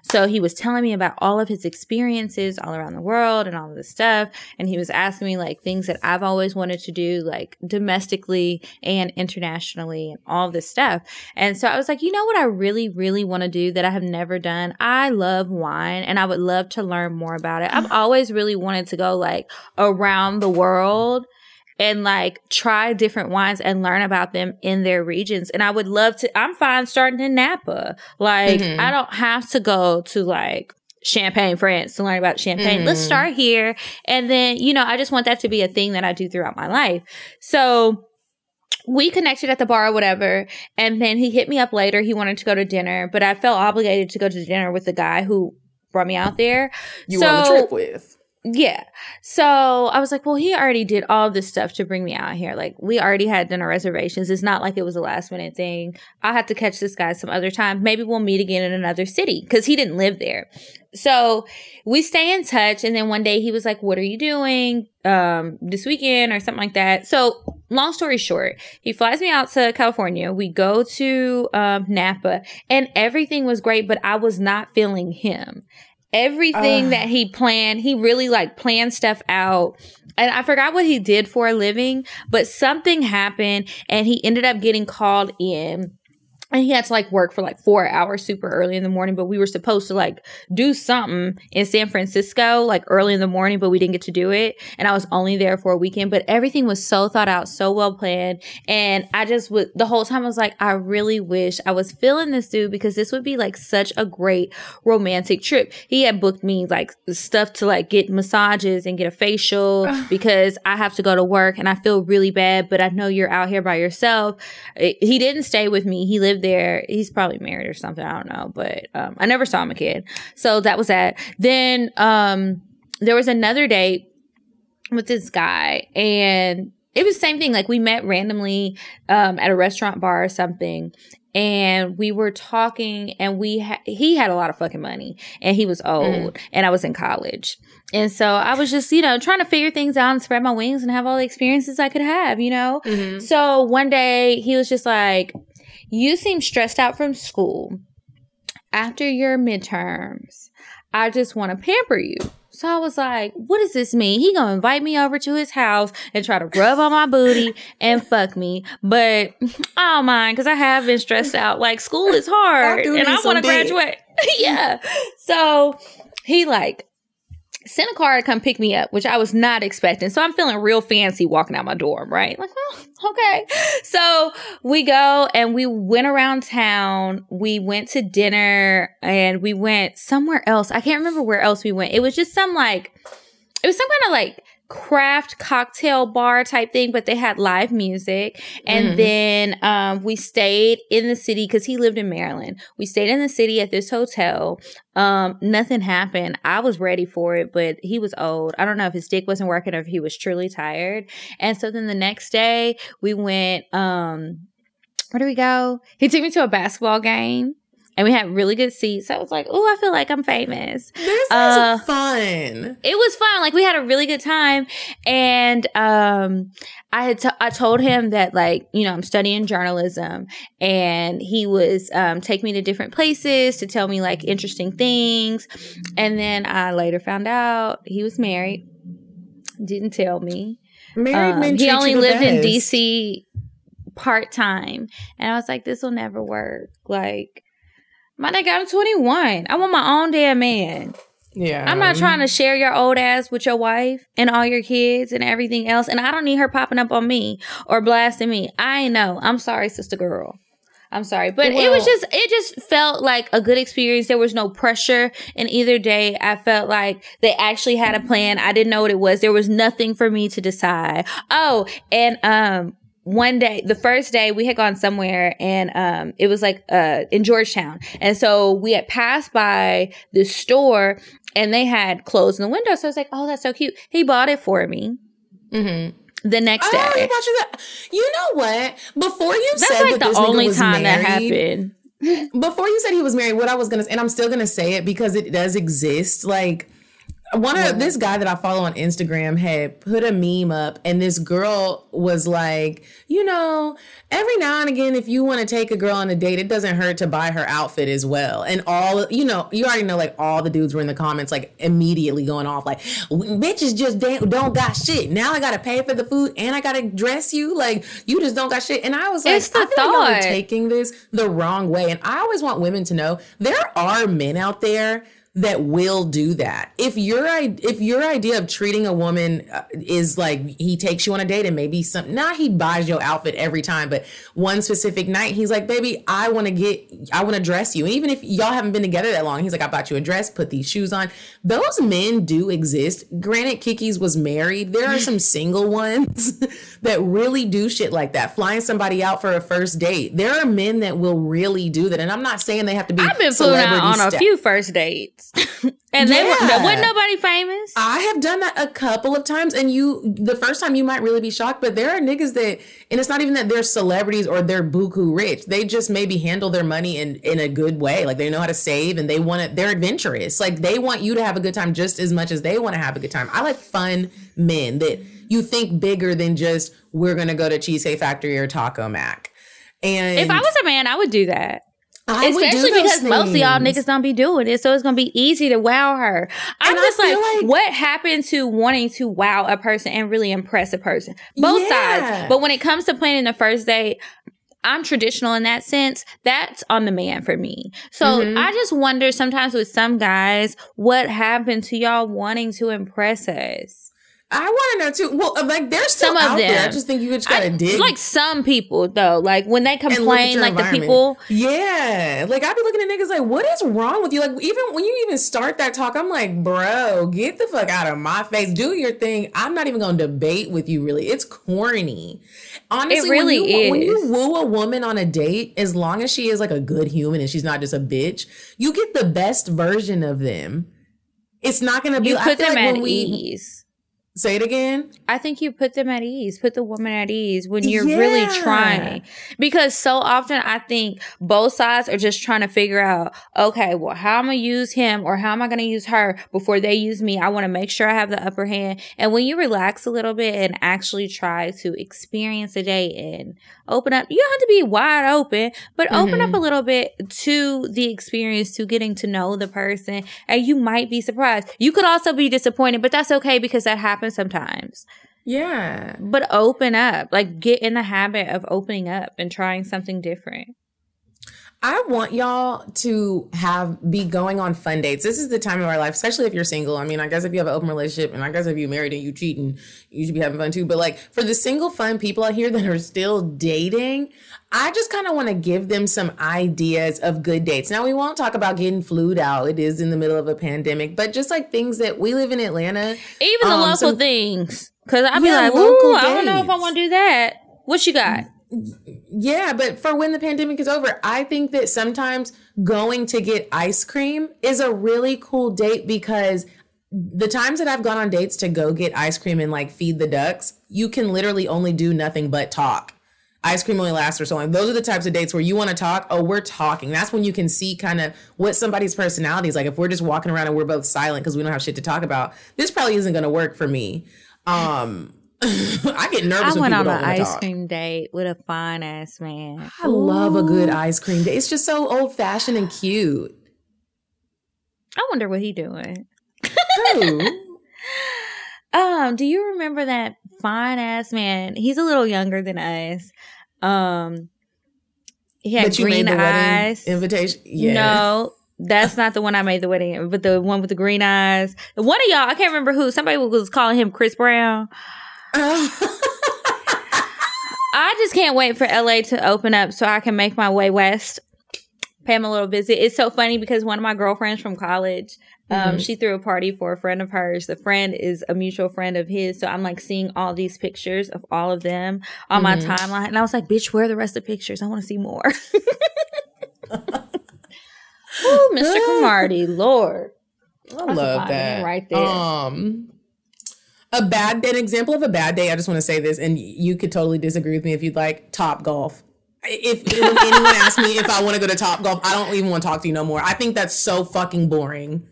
So he was telling me about all of his experiences all around the world and all of this stuff. And he was asking me like things that I've always wanted to do, like domestically and internationally and all this stuff. And so I was like, you know what I really, really want to do that I have never done? I love wine and I would love to learn more about it. I've always really wanted to go like around the world and like try different wines and learn about them in their regions. And I would love to, I'm fine starting in Napa. Like, mm-hmm. I don't have to go to like Champagne, France to learn about champagne. Mm-hmm. Let's start here. And then, you know, I just want that to be a thing that I do throughout my life. So, we connected at the bar or whatever. And then he hit me up later. He wanted to go to dinner, but I felt obligated to go to dinner with the guy who brought me out there. You so, were on the trip with. Yeah. So I was like, well, he already did all this stuff to bring me out here. Like, we already had dinner reservations. It's not like it was a last minute thing. I'll have to catch this guy some other time. Maybe we'll meet again in another city because he didn't live there. So we stay in touch. And then one day he was like, what are you doing um, this weekend or something like that? So long story short, he flies me out to California. We go to um, Napa and everything was great, but I was not feeling him everything uh, that he planned, he really like planned stuff out. And I forgot what he did for a living, but something happened and he ended up getting called in and he had to like work for like four hours super early in the morning but we were supposed to like do something in san francisco like early in the morning but we didn't get to do it. And i was only there for a weekend but everything was so thought out so well planned. And i just would the whole time i was like i really wish i was feeling this dude because this would be like such a great romantic trip. He had booked me like stuff to like get massages and get a facial because i have to go to work and i feel really bad but i know you're out here by yourself. He didn't stay with me. He lived lived there. He's probably married or something. I don't know, but um, I never saw him a kid. So that was that. Then um, there was another date with this guy, and it was the same thing. Like we met randomly um, at a restaurant bar or something, and we were talking and we ha- he had a lot of fucking money and he was old mm. and I was in college. And so I was just, you know, trying to figure things out and spread my wings and have all the experiences I could have, you know? Mm-hmm. So one day he was just like, you seem stressed out from school. After your midterms, I just want to pamper you. So I was like, what does this mean? He gonna invite me over to his house and try to rub on my booty and fuck me. But I don't mind because I have been stressed out. Like school is hard and I want to graduate. yeah. So he like sent a car to come pick me up, which I was not expecting. So I'm feeling real fancy walking out my dorm, right? Like, oh, okay. So we go and we went around town. We went to dinner and we went somewhere else. I can't remember where else we went. It was just some like, it was some kind of like craft cocktail bar type thing, but they had live music. And then um, we stayed in the city because he lived in Maryland. We stayed in the city at this hotel. Um, nothing happened. I was ready for it, but he was old. I don't know if his dick wasn't working or if he was truly tired. And so then the next day we went, um, where do we go? He took me to a basketball game. And we had really good seats. So I was like, "Oh, I feel like I'm famous." This Uh, is fun. it was fun. Like we had a really good time, and um, I had t- I told him that like you know I'm studying journalism, and he was um take me to different places to tell me like interesting things, and then I later found out he was married. Didn't tell me. Married Um, men he only lived in. DC part time, and I was like, this will never work. Like. My nigga, I'm 21. I want my own damn man. Yeah, I'm not trying to share your old ass with your wife and all your kids and everything else. And I don't need her popping up on me or blasting me. I know. I'm sorry, sister girl. I'm sorry. But it was just, it just felt like a good experience. There was no pressure in either day. I felt like they actually had a plan. I didn't know what it was. There was nothing for me to decide. Oh, and, um, one day, the first day we had gone somewhere and, um, it was like, uh, in Georgetown. And so we had passed by this store and they had clothes in the window. So I was like, oh, that's so cute. He bought it for me Mm-hmm. the next Oh, he day. bought you that. You know what? Before you That's said like that the only time that happened. before you said he was married, what I was gonna say and I'm still gonna say it because it does exist. Like one of this guy that I follow on Instagram had put a meme up, and this girl was like, you know, every now and again, if you want to take a girl on a date, it doesn't hurt to buy her outfit as well. And all, you know, you already know, like all the dudes were in the comments, like immediately going off, like, bitches just don't got shit. Now I gotta pay for the food and I gotta dress you, like you just don't got shit. And I was like, It's the I feel like y'all are taking this the wrong way. And I always want women to know there are men out there that will do that. If your if your idea of treating a woman uh, is like he takes you on a date and maybe some not he buys your outfit every time, but one specific night he's like, "Baby, I want to get I want to dress you." And even if y'all haven't been together that long, he's like, "I bought you a dress, put these shoes on." Those men do exist. Granted, Kiki's was married. There are some single ones that really do shit like that. Flying somebody out for a first date. There are men that will really do that. And I'm not saying they have to be I've been flown out on a few first dates, and they were, wasn't nobody famous. I have done that a couple of times, and you, the first time you might really be shocked, but there are niggas that, and it's not even that they're celebrities or they're buku rich. They just maybe handle their money in in a good way. Like they know how to save, and they want to. They're adventurous. Like they want you to have a good time just as much as they want to have a good time. I like fun men that you think bigger than just we're gonna go to Cheesecake Factory or Taco Mac. And if I was a man, I would do that. I would do Especially because most of y'all niggas don't be doing it, so it's gonna be easy to wow her. I'm And just like, like- what happened to wanting to wow a person and really impress a person? Both Yeah. sides. But when it comes to planning the first date, I'm traditional in that sense. That's on the man for me. So Mm-hmm. I just wonder sometimes with some guys, what happened to y'all wanting to impress us? I want to know too. Well, uh, like they're still Some of out there. I just think you just gotta I- dig. like some people though, like when they and look at complain, like the people Yeah, like I'd be looking at niggas like, what is wrong with you? Like even when you even start that talk, I'm like, bro, get the fuck out of my face. Do your thing. I'm not even gonna debate with you. Really, it's corny. Honestly, really when you, When you woo a woman on a date, as long as she is like a good human and she's not just a bitch, you get the best version of them. It's not gonna be. you I put feel them like at when we- ease. Say it again. I think you put them at ease, put the woman at ease when you're really trying. Because so often I think both sides are just trying to figure out, okay, well, how am I gonna use him or how am I going to use her before they use me? I want to make sure I have the upper hand. And when you relax a little bit and actually try to experience a day and open up, you don't have to be wide open, but open up mm-hmm. a little bit to the experience, to getting to know the person, and you might be surprised. You could also be disappointed, but that's okay because that happens sometimes Yeah. but open up like get in the habit of opening up and trying something different I want y'all to have be going on fun dates. This is the time of our life, especially if you're single. I mean, I guess if you have an open relationship, and I guess if you're married and you cheating, you should be having fun too. But like for the single fun people out here that are still dating, I just kind of want to give them some ideas of good dates. Now we won't talk about getting flued out. It is in the middle of a pandemic, but just like things that we live in Atlanta. even the Um, local some- things because i'd be Yeah, like local Ooh, i don't know if i want to do that what you got Yeah, but for when the pandemic is over, I think that sometimes going to get ice cream is a really cool date because the times that I've gone on dates to go get ice cream and like feed the ducks, you can literally only do nothing but talk. Ice cream only lasts for so long. Those are the types of dates where you want to talk. Oh, we're talking. That's when you can see kind of what somebody's personality is like. If we're just walking around and we're both silent because we don't have shit to talk about, this probably isn't going to work for me. Um, I get nervous i went on an ice talk. cream date with a fine ass man I love a good ice cream date. It's just so old fashioned and cute. i wonder what he doing Who? um do you remember that fine ass man he's a little younger than us um he had That you green made the eyes invitation. Yeah. No, that's not the one I made the wedding, but the one with the green eyes. One of y'all, I can't remember who. Somebody was calling him Chris Brown. I just can't wait for LA to open up so I can make my way west, pay him a little visit. It's so funny because one of my girlfriends from college, um, she threw a party for a friend of hers. The friend is a mutual friend of his, so I'm like seeing all these pictures of all of them on my timeline, and I was like, "Bitch, where are the rest of the pictures? I want to see more." oh, Mr. Cromartie, Lord. I love that. right there. Um, a bad day, an example of a bad day. I just want to say this, and you could totally disagree with me if you'd like. Top golf. If anyone asks me if I want to go to Top Golf, I don't even want to talk to you no more. I think that's so fucking boring.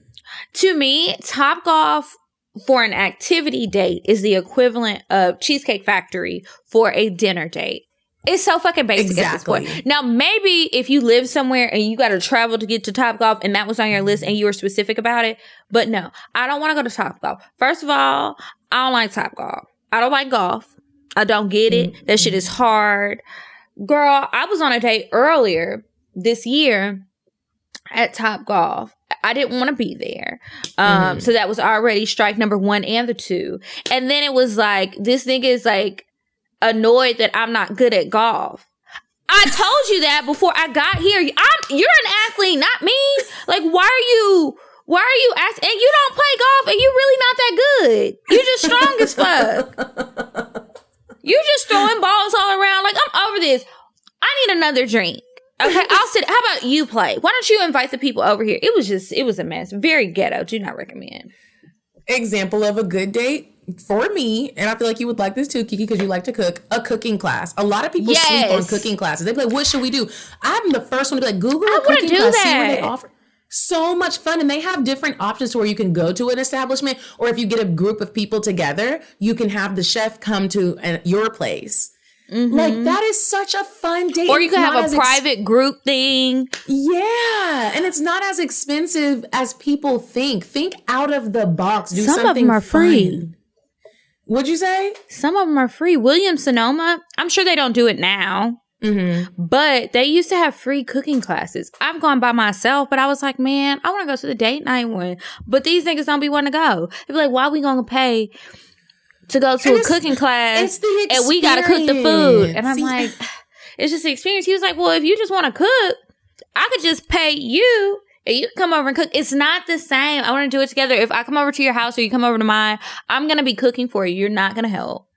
To me, Top Golf for an activity date is the equivalent of Cheesecake Factory for a dinner date. It's so fucking basic at this Exactly. point. Now, maybe if you live somewhere and you got to travel to get to Top Golf and that was on your list and you were specific about it, but no, I don't want to go to Top Golf. First of all, I don't like Top Golf. I don't like golf. I don't get it. That shit is hard. Girl, I was on a date earlier this year at Top Golf. I didn't want to be there. Um, so that was already strike number one and the two. And then it was like, this nigga is like annoyed that I'm not good at golf. I told you that before I got here. I'm you're an athlete, not me. Like, why are you why are you asking? And you don't play golf and you're really not that good. You're just strong as fuck. You're just throwing balls all around. Like, I'm over this. I need another drink. Okay, I'll sit. How about you play? Why don't you invite the people over here? It was just, it was a mess. Very ghetto. Do not recommend. example of a good date for me, and I feel like you would like this too, Kiki, because you like to cook. A cooking class. A lot of people sleep on cooking classes. They be like, "What should we do?" I'm the first one to be like, "Google a I wanna cooking do class. See what they that. offer." So much fun, and they have different options to where you can go to an establishment, or if you get a group of people together, you can have the chef come to an, your place. Like that is such a fun date. Mm-hmm. Or you can have as a ex- private group thing. yeah, and it's not as expensive as people think. Think out of the box. Do Some of something them are free. What'd you say? Some of them are free. Williams Sonoma, I'm sure they don't do it now, Mm-hmm. but they used to have free cooking classes. I've gone by myself, but I was like, man, I want to go to the date night one. But these niggas don't be wanting to go. They be like, why we going to pay to go to And a cooking class it's the and we got to cook the food? And I'm See- like, it's just the experience. He was like, well, if you just want to cook, I could just pay you. You can come over and cook. It's not the same. I want to do it together. If I come over to your house or you come over to mine, I'm going to be cooking for you. You're not going to help.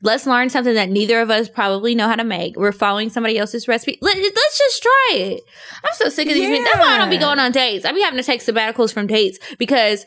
Let's learn something that neither of us probably know how to make. We're following somebody else's recipe. Let, us just try it. I'm so sick of these. men. That's why I don't be going on dates. I be having to take sabbaticals from dates because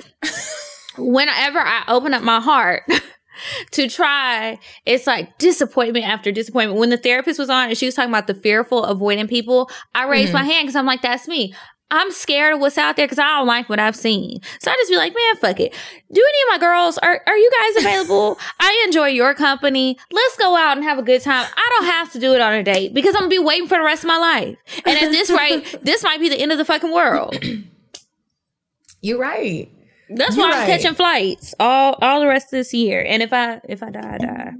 whenever I open up my heart to try, it's like disappointment after disappointment. When the therapist was on and she was talking about the fearful avoiding people, I raised mm-hmm. my hand because I'm like, that's me. I'm scared of what's out there because I don't like what I've seen. So I just be like, man, fuck it. Do any of my girls are are you guys available? I enjoy your company. Let's go out and have a good time. I don't have to do it on a date because I'm gonna be waiting for the rest of my life. And at this rate, this might be the end of the fucking world. You're right. That's You're why I'm right. catching flights all all the rest of this year. And if I if I die, I die.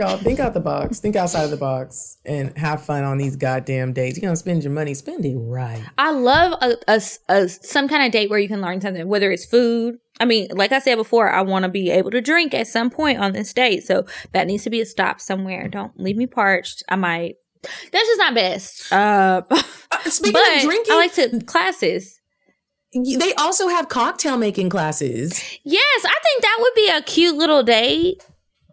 Y'all think out the box. Think outside of the box and have fun on these goddamn dates. You're gonna spend your money, spend it right. I love a, a, a some kind of date where you can learn something, whether it's food. I mean, like I said before, I want to be able to drink at some point on this date, so that needs to be a stop somewhere. Don't leave me parched. I might. That's just not best. Uh, uh speaking of drinking, I like to classes. They also have cocktail making classes. Yes, I think that would be a cute little date.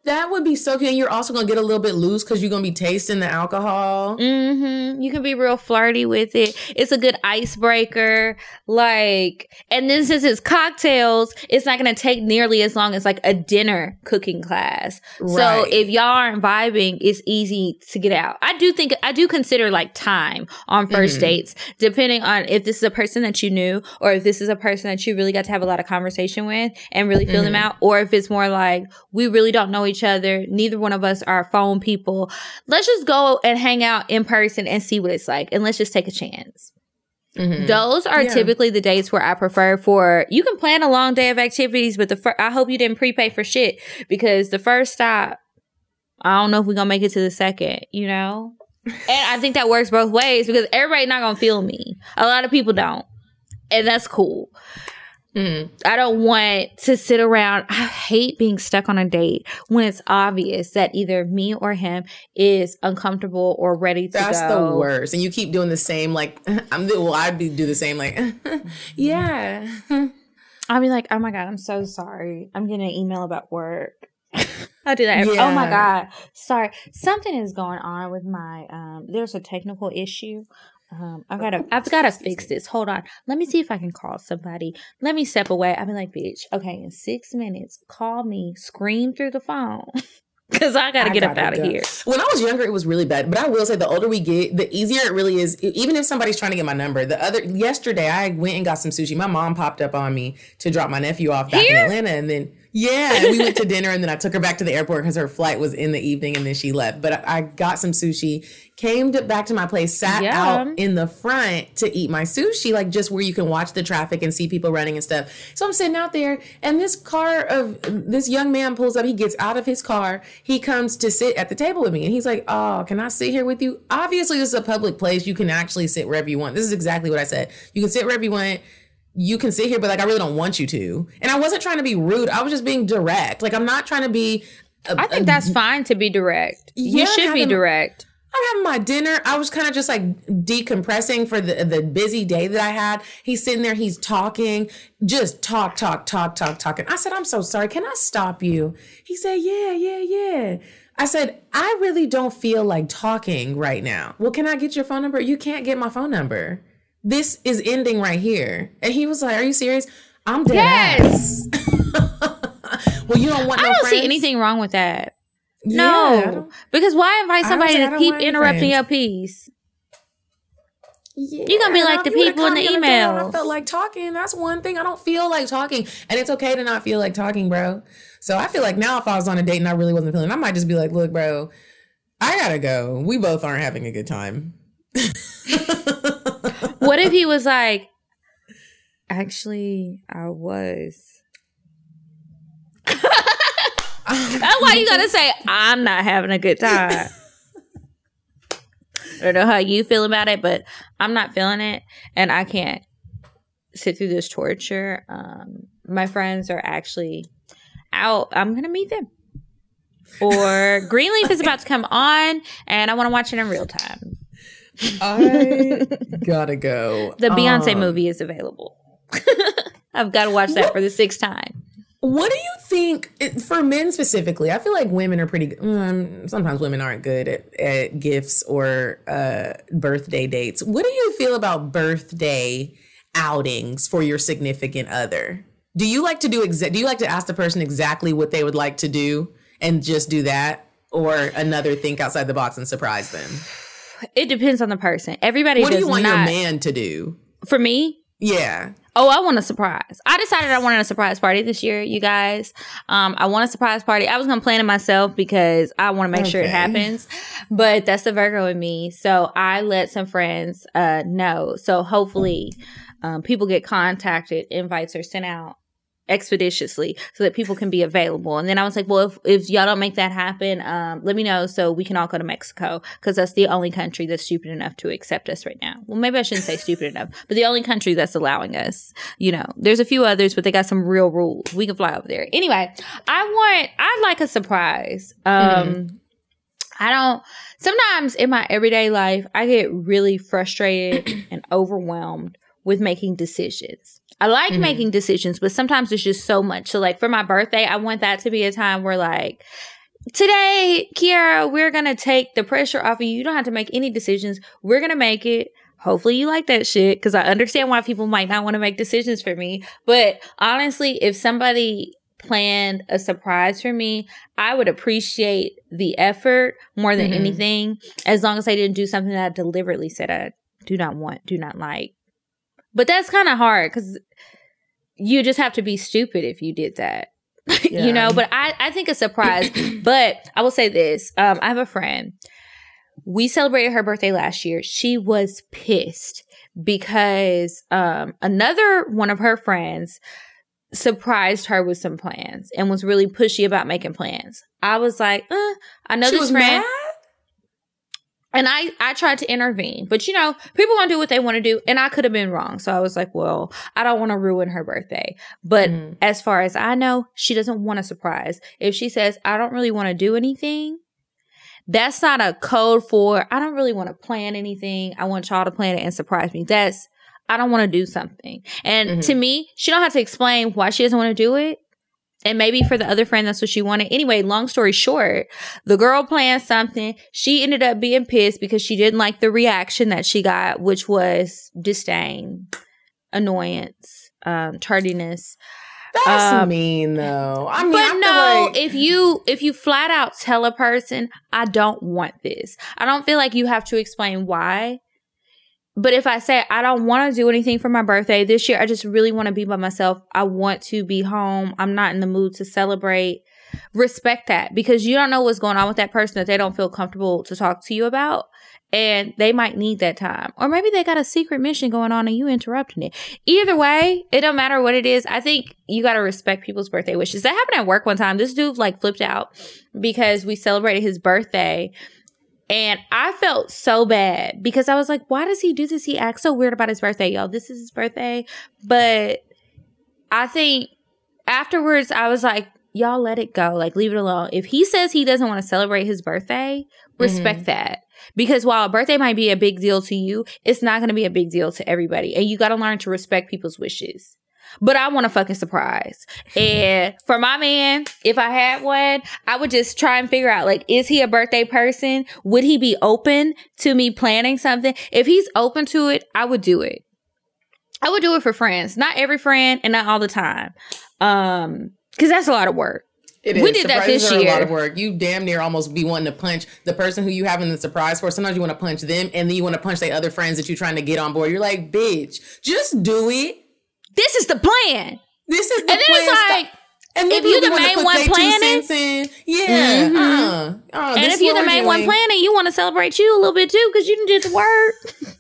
That would be so cute. And you're also gonna get a little bit loose because you're gonna be tasting the alcohol. Mm-hmm. You can be real flirty with it. It's a good icebreaker. Like, and then since it's cocktails, it's not gonna take nearly as long as like a dinner cooking class. Right. So if y'all aren't vibing, it's easy to get out. I do think I do consider like time on 1st mm-hmm. dates, depending on if this is a person that you knew or if this is a person that you really got to have a lot of conversation with and really feel mm-hmm. them out, or if it's more like we really don't know each each other. Neither one of us are phone people. Let's just go and hang out in person and see what it's like. And let's just take a chance. Mm-hmm. Those are yeah. typically the dates where I prefer for you can plan a long day of activities, but the fir- I hope you didn't prepay for shit because the first stop, I don't know if we're gonna make it to the second, you know? and I think that works both ways because everybody's not gonna feel me. A lot of people don't. And that's cool. Mm. I don't want to sit around. I hate being stuck on a date when it's obvious that either me or him is uncomfortable or ready to That's go. the worst. And you keep doing the same, like, I'm the, well, I'd be, do the same, like, yeah. I'll be like, oh my God, I'm so sorry. I'm getting an email about work. I do that. Every, yeah. Oh my God. Sorry. Something is going on with my, um, there's a technical issue um, I gotta, I've gotta fix this. Hold on. Let me see if I can call somebody. Let me step away. I'll be like, bitch, okay, in six minutes, call me, scream through the phone. Cause I gotta I get gotta up out of here. When I was younger, it was really bad. But I will say, the older we get, the easier it really is. Even if somebody's trying to get my number. The other yesterday, I went and got some sushi. My mom popped up on me to drop my nephew off back here? in Atlanta, and then yeah, we went to dinner, and then I took her back to the airport because her flight was in the evening, and then she left. But I, I got some sushi came to, back to my place, sat out in the front to eat my sushi, like just where you can watch the traffic and see people running and stuff. So I'm sitting out there, and this car of this young man pulls up. He gets out of his car. He comes to sit at the table with me, and he's like, "Oh, can I sit here with you?" Obviously, this is a public place. You can actually sit wherever you want. This is exactly what I said. You can sit wherever you want you can sit here, but like I really don't want you to. And I wasn't trying to be rude. I was just being direct. Like I'm not trying to be. A, I think a, that's fine to be direct. Yeah, you should be direct. I'm having my dinner. I was kind of just like decompressing for the the busy day that I had. He's sitting there, he's talking, just talk, talk, talk, talk, talking. I said, I'm so sorry. Can I stop you? He said, Yeah, yeah, yeah. I said, I really don't feel like talking right now. Well, can I get your phone number? You can't get my phone number. This is ending right here. And he was like, Are you serious? I'm dead. Yes. well, you don't want. I no don't friends? see anything wrong with that. No, yeah, because why invite somebody to keep interrupting your peace? Yeah, You're gonna be like the people in the email. I felt like talking. That's one thing. I don't feel like talking, and it's okay to not feel like talking, bro. So I feel like now, if I was on a date and I really wasn't feeling, I might just be like, "Look, bro, I gotta go. We both aren't having a good time." what if he was like, "Actually, I was." That's why you gotta say, I'm not having a good time. I don't know how you feel about it, but I'm not feeling it, and I can't sit through this torture. Um, my friends are actually out. I'm gonna meet them. Or Greenleaf is about to come on, and I want to watch it in real time. I gotta go. The Beyonce um, movie is available. I've got to watch that for the sixth time. What do you think for men specifically? I feel like women are pretty. Um, sometimes women aren't good at, at gifts or uh, birthday dates. What do you feel about birthday outings for your significant other? Do you like to do exa- do you like to ask the person exactly what they would like to do and just do that or another think outside the box and surprise them? It depends on the person. Everybody What do you want not your man to do? for me, Yeah. Oh, I want a surprise. I decided I wanted a surprise party this year, you guys. Um, I want a surprise party. I was gonna plan it myself because I want to make sure it happens. But that's the Virgo in me. So I let some friends uh know. So hopefully um people get contacted, invites are sent out expeditiously so that people can be available. And then I was like, well, if, if y'all don't make that happen, um, let me know so we can all go to Mexico because that's the only country that's stupid enough to accept us right now. Well, maybe I shouldn't say stupid enough, but the only country that's allowing us. You know, there's a few others, but they got some real rules. We can fly over there. Anyway, I want, I'd like a surprise. Um, I don't, sometimes in my everyday life, I get really frustrated and overwhelmed with making decisions. I like making decisions, but sometimes it's just so much. So, like for my birthday, I want that to be a time where, like, today, Kiara, we're gonna take the pressure off of you. You don't have to make any decisions. We're gonna make it. Hopefully, you like that shit because I understand why people might not want to make decisions for me. But honestly, if somebody planned a surprise for me, I would appreciate the effort more than Mhm. anything, as long as they didn't do something that I deliberately said I do not want, do not like. But that's kind of hard because you just have to be stupid if you did that. Yeah. you know, but I, I think a surprise, but I will say this. Um, I have a friend. We celebrated her birthday last year. She was pissed because um another one of her friends surprised her with some plans and was really pushy about making plans. I was like, uh, I know She this friend. mad? And I, I tried to intervene, but you know, people want to do what they want to do, and I could have been wrong. So I was like, well, I don't want to ruin her birthday. But Mhm. as far as I know, she doesn't want a surprise. If she says, I don't really want to do anything, that's not a code for I don't really want to plan anything. I want y'all to plan it and surprise me. That's I don't want to do something. And Mhm. to me, she don't have to explain why she doesn't want to do it. And maybe for the other friend, that's what she wanted. Anyway, long story short, the girl planned something. She ended up being pissed because she didn't like the reaction that she got, which was disdain, annoyance, um, tardiness. That's Um, mean though. I mean, but I no, like- if you if you flat out tell a person, I don't want this. I don't feel like you have to explain why. But if I say I don't want to do anything for my birthday this year, I just really want to be by myself. I want to be home. I'm not in the mood to celebrate. Respect that because you don't know what's going on with that person that they don't feel comfortable to talk to you about. And they might need that time. Or maybe they got a secret mission going on and you interrupting it. Either way, it don't matter what it is. I think you got to respect people's birthday wishes. That happened at work one time. This dude like flipped out because we celebrated his birthday. And I felt so bad because I was like, why does he do this? He acts so weird about his birthday, y'all. This is his birthday. But I think afterwards, I was like, y'all let it go. Like, leave it alone. If he says he doesn't want to celebrate his birthday, respect mm-hmm. that. Because while a birthday might be a big deal to you, it's not going to be a big deal to everybody. And you got to learn to respect people's wishes. But I want a fucking surprise. And for my man, if I had one, I would just try and figure out like, is he a birthday person? Would he be open to me planning something? If he's open to it, I would do it. I would do it for friends, not every friend and not all the time. Um, cause that's a lot of work. It We is. did that this are A lot year. of work. You damn near almost be wanting to punch the person who you having the surprise for. Sometimes you want to punch them, and then you want to punch the other friends that you're trying to get on board. You're like, bitch, just do it. This is the plan. This is the And then plan. it's Stop- like, and if you're the main one planning- in. yeah, Mhm. uh, oh, and if you're the main one planning, you want to celebrate you a little bit too, because you didn't do the work.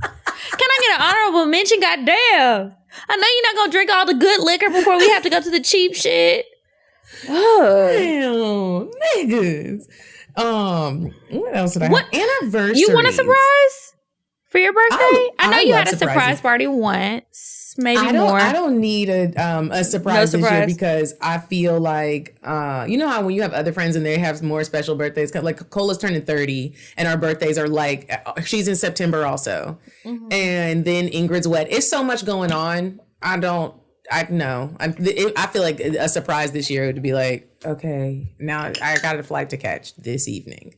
Can I get an honorable mention? Goddamn. I know you're not gonna drink all the good liquor before we have to go to the cheap shit. Ugh. Damn, niggas. Um, what else did I What- have? Anniversary. You want a surprise for your birthday? I, I know you had a surprise party once, maybe I don't. more. I don't need a um a surprise, this year because I feel like uh you know how when you have other friends and they have more special birthdays like Cola's turning thirty and our birthdays are like uh, she's in September also, Mm-hmm. and then Ingrid's wed. It's so much going on. I don't. I know. I it, I feel like a surprise this year would be like okay now I got a flight to catch this evening.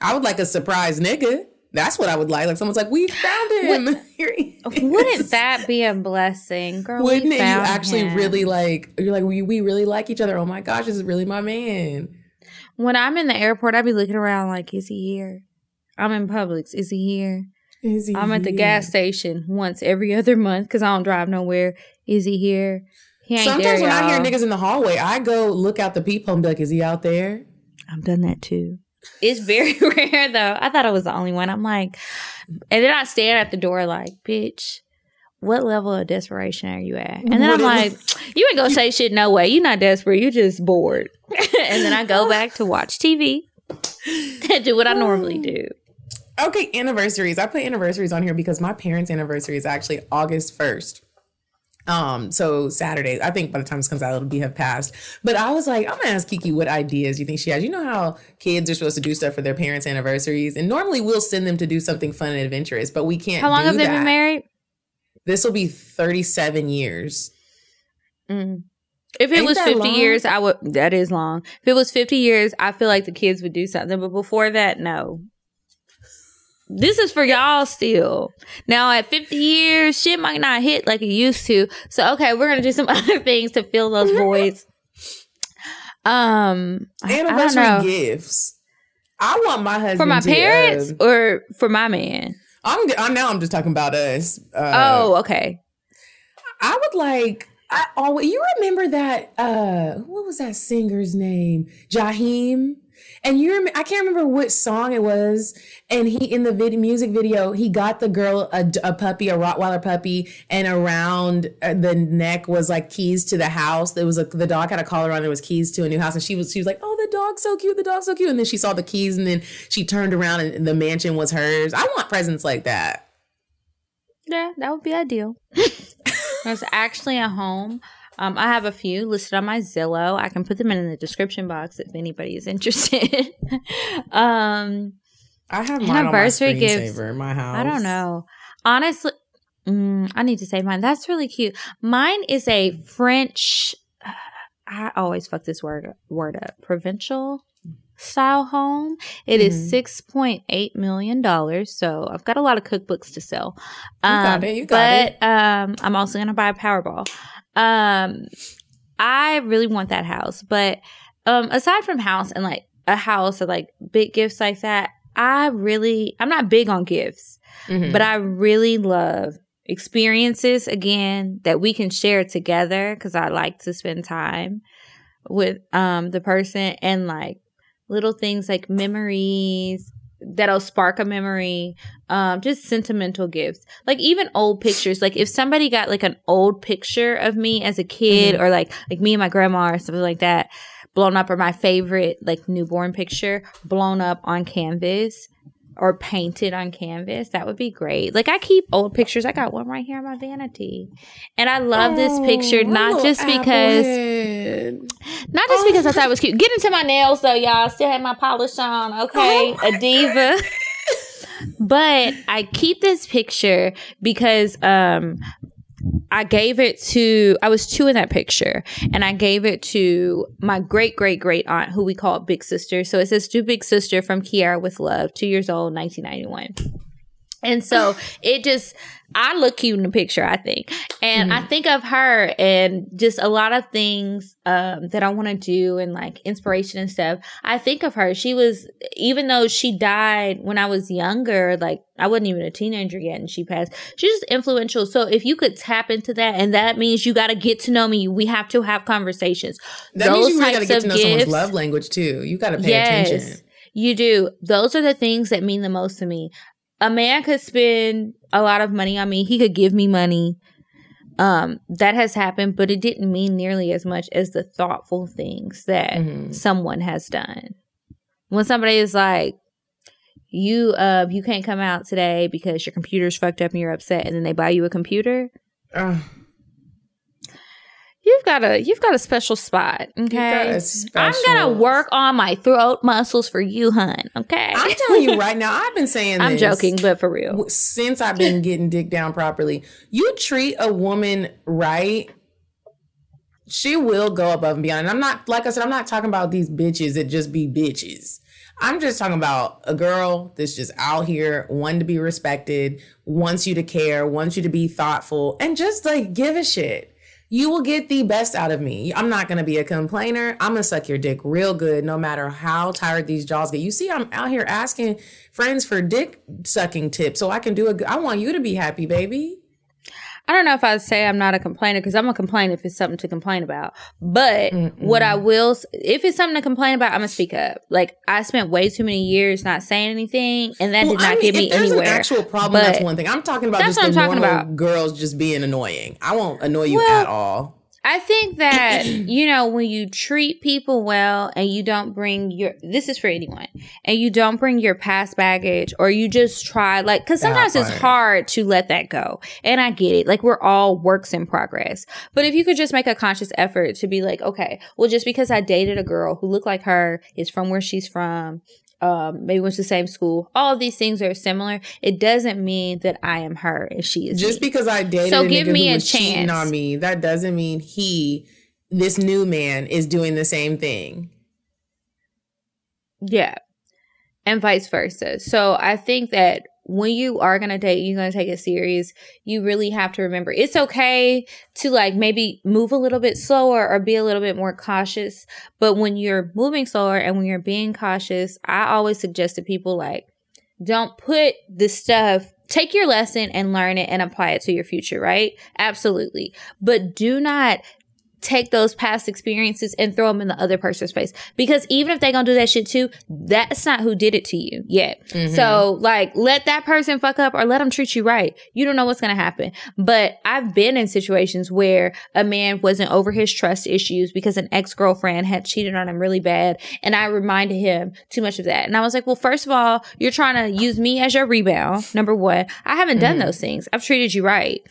I would like a surprise nigga. That's what I would like. Like someone's like, "We found him." Here he. Wouldn't that be a blessing, girl? Wouldn't it? You actually him. really like. You're like, we we really like each other. Oh my gosh, this is really my man. When I'm in the airport, I'd be looking around like, is he here? I'm in Publix. Is he here? Is he I'm at the gas station once every other month because I don't drive nowhere. Is he here? He ain't Sometimes there, when I hear niggas in the hallway, I go look out the peephole and be like, "Is he out there?" I've done that too. It's very rare though. I thought I was the only one. I'm like, and then I stand at the door like, bitch, what level of desperation are you at? And then I'm like, you ain't gonna say shit. No way. You're not desperate. You're just bored. and then I go back to watch TV and do what I normally do. Okay, anniversaries. I put anniversaries on here because my parents' anniversary is actually August first. Um, so Saturday. I think by the time this comes out, it'll be have passed. But I was like, I'm gonna ask Kiki what ideas you think she has. You know how kids are supposed to do stuff for their parents' anniversaries, and normally we'll send them to do something fun and adventurous, but we can't. How long do have they that. been married? This will be 37 years. Mm. If it Ain't was 50 long? years, I would. That is long. If it was 50 years, I feel like the kids would do something. But before that, no. This is for y'all still. Now at 50 years, shit might not hit like it used to. So okay, we're gonna do some other things to fill those voids. Um, I- I don't Anniversary gifts. I want my husband for my to, parents um, or for my man. I'm, I'm now. I'm just talking about us. Uh, oh, okay. I would like. I always. You remember that? uh What was that singer's name? Jaheim. And you, rem- I can't remember what song it was. And he, in the vid- music video, he got the girl a puppy, a Rottweiler puppy, and around uh, the neck was like keys to the house. There was a the dog had a collar on. There was keys to a new house, and she was she was like, "Oh, the dog's so cute. The dog's so cute." And then she saw the keys, and then she turned around, and the mansion was hers. I want presents like that. Yeah, that would be ideal. There's actually a home. Um, I have a few listed on my Zillow. I can put them in the description box if anybody is interested. um, I have mine Anniversary on my screensaver in my house. I don't know. Honestly, mm, I need to save mine. That's really cute. Mine is a French. I always fuck this word word up. Provincial style home. It is Mhm. six point eight million dollars. So I've got a lot of cookbooks to sell. You got Um, it, you got but um, I'm also gonna buy a Powerball. Um, I really want that house, but um, aside from house and like a house or like big gifts like that, I really I'm not big on gifts, Mhm. but I really love experiences again that we can share together because I like to spend time with um the person and like little things like memories that'll spark a memory um just sentimental gifts like even old pictures like if somebody got like an old picture of me as a kid or like like me and my grandma or something like that blown up or my favorite like newborn picture blown up on canvas or painted on canvas that would be great like i keep old pictures i got one right here on my vanity and i love this picture Oh, not just because applehead. not just because I thought it was cute. Get into my nails though, y'all. Still have my polish on. Okay, Oh a diva. But I keep this picture because um I gave it to I was two in that picture and I gave it to my great great great aunt who we call big sister. So it says to big sister from Kiara with love, two years old, 1991. And so it just, I look cute in the picture, I think. And I think of her and just a lot of things um, that I want to do and like inspiration and stuff. I think of her. She was, even though she died when I was younger, like I wasn't even a teenager yet and she passed, she's just influential. So if you could tap into that, and that means you got to get to know me, we have to have conversations. That means you really got to get of to know someone's gifts- love language too. You got to pay attention. you do. Those are the things that mean the most to me. A man could spend a lot of money on me. He could give me money. Um, that has happened, but it didn't mean nearly as much as the thoughtful things that Mhm. someone has done. When somebody is like, you uh you can't come out today because your computer's fucked up and you're upset and then they buy you a computer Ugh. You've got a you've got a special spot okay a i'm gonna work on my throat muscles for you hun okay I'm telling you right now, I've been saying I'm this joking, but for real. since I've been getting dick down properly. You treat a woman right, she will go above and beyond. And I'm not, like I said, I'm not talking about these bitches that just be bitches. I'm just talking about a girl that's just out here, wanting to be respected, wants you to care, wants you to be thoughtful, and just like give a shit. You will get the best out of me. I'm not gonna be a complainer. I'm gonna suck your dick real good, no matter how tired these jaws get. You see, I'm out here asking friends for dick sucking tips, so I can do a. I want you to be happy, baby. I don't know if I'd say I'm not a complainer because I'm a complain if it's something to complain about. But Mm-mm. what I will, if it's something to complain about, I'm gonna speak up. Like I spent way too many years not saying anything, and that well, did not I mean, get me there's anywhere. An actual problem. But that's one thing. I'm talking about. That's just what I'm talking about. Girls just being annoying. I won't annoy you well, at all. I think that, you know, when you treat people well and you don't bring your, this is for anyone, and you don't bring your past baggage or you just try, like, cause ah, sometimes it's hard to let that go. And I get it. Like, we're all works in progress. But if you could just make a conscious effort to be like, okay, well, just because I dated a girl who looked like her, is from where she's from, um, maybe went to the same school. All these things are similar. It doesn't mean that I am her and she is. Just me. because I dated so give me a chance on me, that doesn't mean he, this new man, is doing the same thing. Yeah, and vice versa. So I think that when you are going to date, you're going to take it serious. You really have to remember it's okay to like maybe move a little bit slower or be a little bit more cautious. But when you're moving slower and when you're being cautious, I always suggest to people like, don't put the stuff take your lesson and learn it and apply it to your future, right? Absolutely. But do not take those past experiences and throw them in the other person's face because even if they gonna do that shit too that's not who did it to you yet mm-hmm. so like let that person fuck up or let them treat you right you don't know what's gonna happen but i've been in situations where a man wasn't over his trust issues because an ex-girlfriend had cheated on him really bad and i reminded him too much of that and i was like well first of all you're trying to use me as your rebound number one i haven't mm-hmm. done those things i've treated you right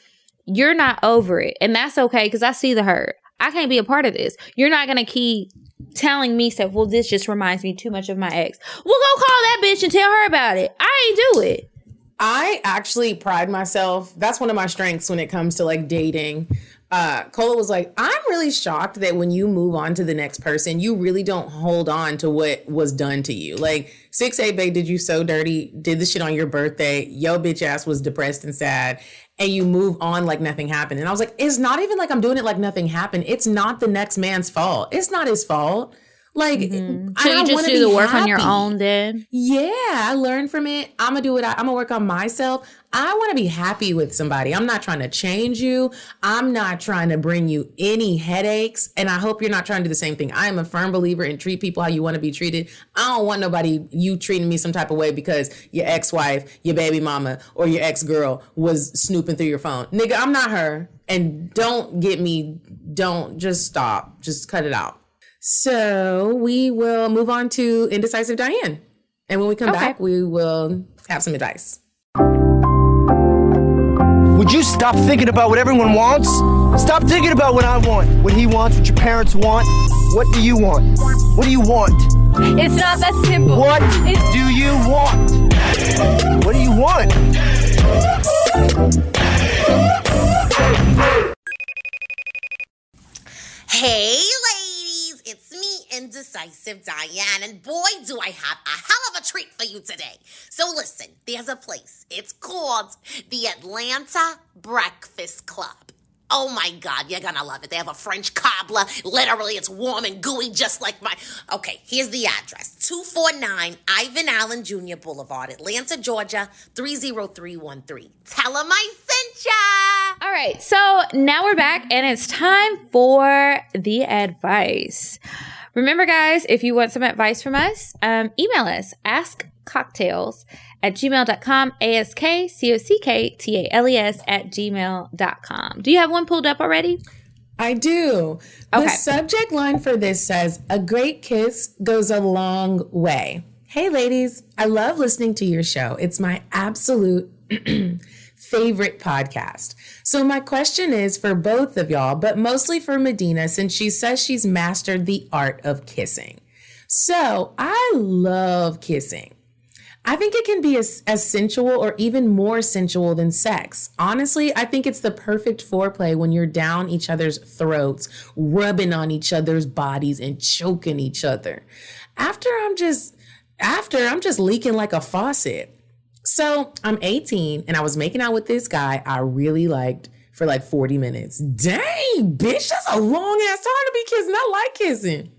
you're not over it. And that's okay because I see the hurt. I can't be a part of this. You're not gonna keep telling me stuff. Well, this just reminds me too much of my ex. Well, go call that bitch and tell her about it. I ain't do it. I actually pride myself. That's one of my strengths when it comes to like dating. Uh, Cola was like, I'm really shocked that when you move on to the next person, you really don't hold on to what was done to you. Like, 6 8 Bay did you so dirty, did the shit on your birthday. Yo, bitch ass was depressed and sad and you move on like nothing happened. And I was like, it's not even like I'm doing it like nothing happened. It's not the next man's fault. It's not his fault. Like, mm-hmm. so you just do the work happy. on your own then? Yeah, I learned from it. I'm gonna do it. I'm gonna work on myself. I want to be happy with somebody. I'm not trying to change you. I'm not trying to bring you any headaches. And I hope you're not trying to do the same thing. I am a firm believer in treat people how you want to be treated. I don't want nobody you treating me some type of way because your ex-wife, your baby mama, or your ex-girl was snooping through your phone. Nigga, I'm not her. And don't get me. Don't just stop. Just cut it out. So we will move on to Indecisive Diane. And when we come okay. back, we will have some advice. Would you stop thinking about what everyone wants? Stop thinking about what I want, what he wants, what your parents want. What do you want? What do you want? It's not that simple. What it's- do you want? What do you want? Hey, ladies, it's me, Indecisive Diane, and boy, do I have a hell of a treat for you today. So, listen, there's a place. It's called the Atlanta Breakfast Club. Oh my God, you're gonna love it. They have a French cobbler. Literally, it's warm and gooey, just like my. Okay, here's the address 249 Ivan Allen Jr. Boulevard, Atlanta, Georgia 30313. Tell them I sent ya. All right, so now we're back, and it's time for the advice. Remember, guys, if you want some advice from us, um, email us askcocktales at gmail.com, A-S-K-C-O-C-K-T-A-L-E-S at gmail.com. Do you have one pulled up already? I do. Okay. The subject line for this says, A great kiss goes a long way. Hey, ladies, I love listening to your show. It's my absolute favorite podcast. So, my question is for both of y'all, but mostly for Medinah, since she says she's mastered the art of kissing. So, I love kissing. I think it can be as, as sensual or even more sensual than sex. Honestly, I think it's the perfect foreplay when you're down each other's throats, rubbing on each other's bodies, and choking each other. After I'm just After, I'm just leaking like a faucet. So I'm 18 and I was making out with this guy I really liked for like 40 minutes. Dang, bitch, that's a long ass time to be kissing. I like kissing.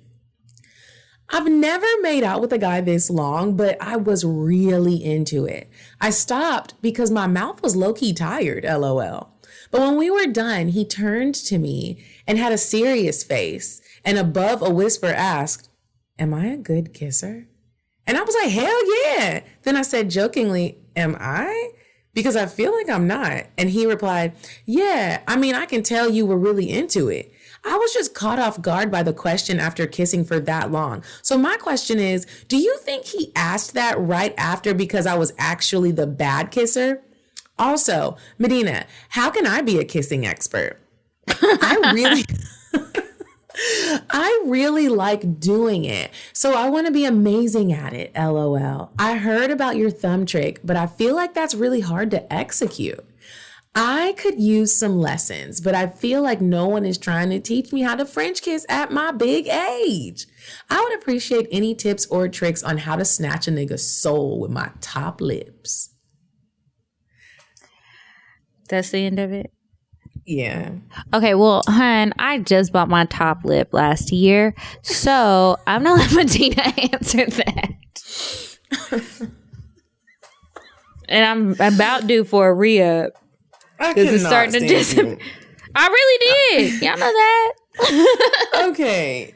I've never made out with a guy this long, but I was really into it. I stopped because my mouth was low key tired, lol. But when we were done, he turned to me and had a serious face and above a whisper asked, Am I a good kisser? And I was like, Hell yeah. Then I said jokingly, Am I? Because I feel like I'm not. And he replied, Yeah, I mean, I can tell you were really into it. I was just caught off guard by the question after kissing for that long. So, my question is Do you think he asked that right after because I was actually the bad kisser? Also, Medinah, how can I be a kissing expert? I really. I really like doing it. So I want to be amazing at it. LOL. I heard about your thumb trick, but I feel like that's really hard to execute. I could use some lessons, but I feel like no one is trying to teach me how to French kiss at my big age. I would appreciate any tips or tricks on how to snatch a nigga's soul with my top lips. That's the end of it. Yeah. Okay, well, hun, I just bought my top lip last year, so I'm gonna let Medinah answer that. and I'm about due for a re up. Because it's starting to dis- I really did. Y'all know that. okay.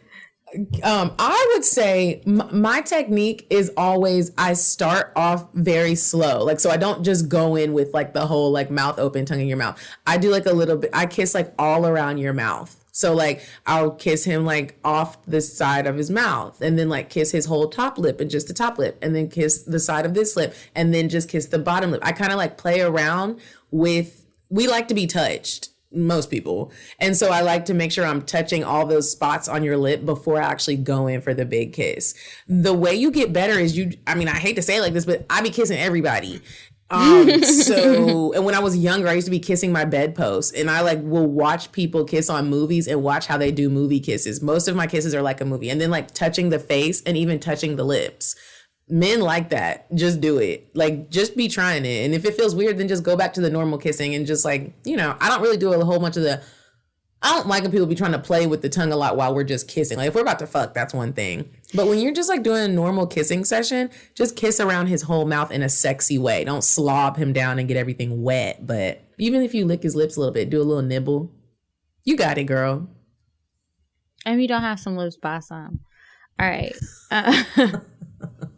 Um, I would say m- my technique is always I start off very slow. Like, so I don't just go in with like the whole like mouth open, tongue in your mouth. I do like a little bit, I kiss like all around your mouth. So like I'll kiss him like off the side of his mouth and then like kiss his whole top lip and just the top lip and then kiss the side of this lip and then just kiss the bottom lip. I kind of like play around with we like to be touched most people. And so I like to make sure I'm touching all those spots on your lip before I actually go in for the big kiss. The way you get better is you I mean I hate to say it like this but I be kissing everybody. Um so and when I was younger I used to be kissing my bedpost and I like will watch people kiss on movies and watch how they do movie kisses. Most of my kisses are like a movie and then like touching the face and even touching the lips men like that. Just do it. Like, just be trying it. And if it feels weird, then just go back to the normal kissing and just like, you know, I don't really do a whole bunch of the. I don't like when people be trying to play with the tongue a lot while we're just kissing. Like, if we're about to fuck, that's one thing. But when you're just like doing a normal kissing session, just kiss around his whole mouth in a sexy way. Don't slob him down and get everything wet. But even if you lick his lips a little bit, do a little nibble. You got it, girl. And you don't have some lips, buy some. All right. Uh-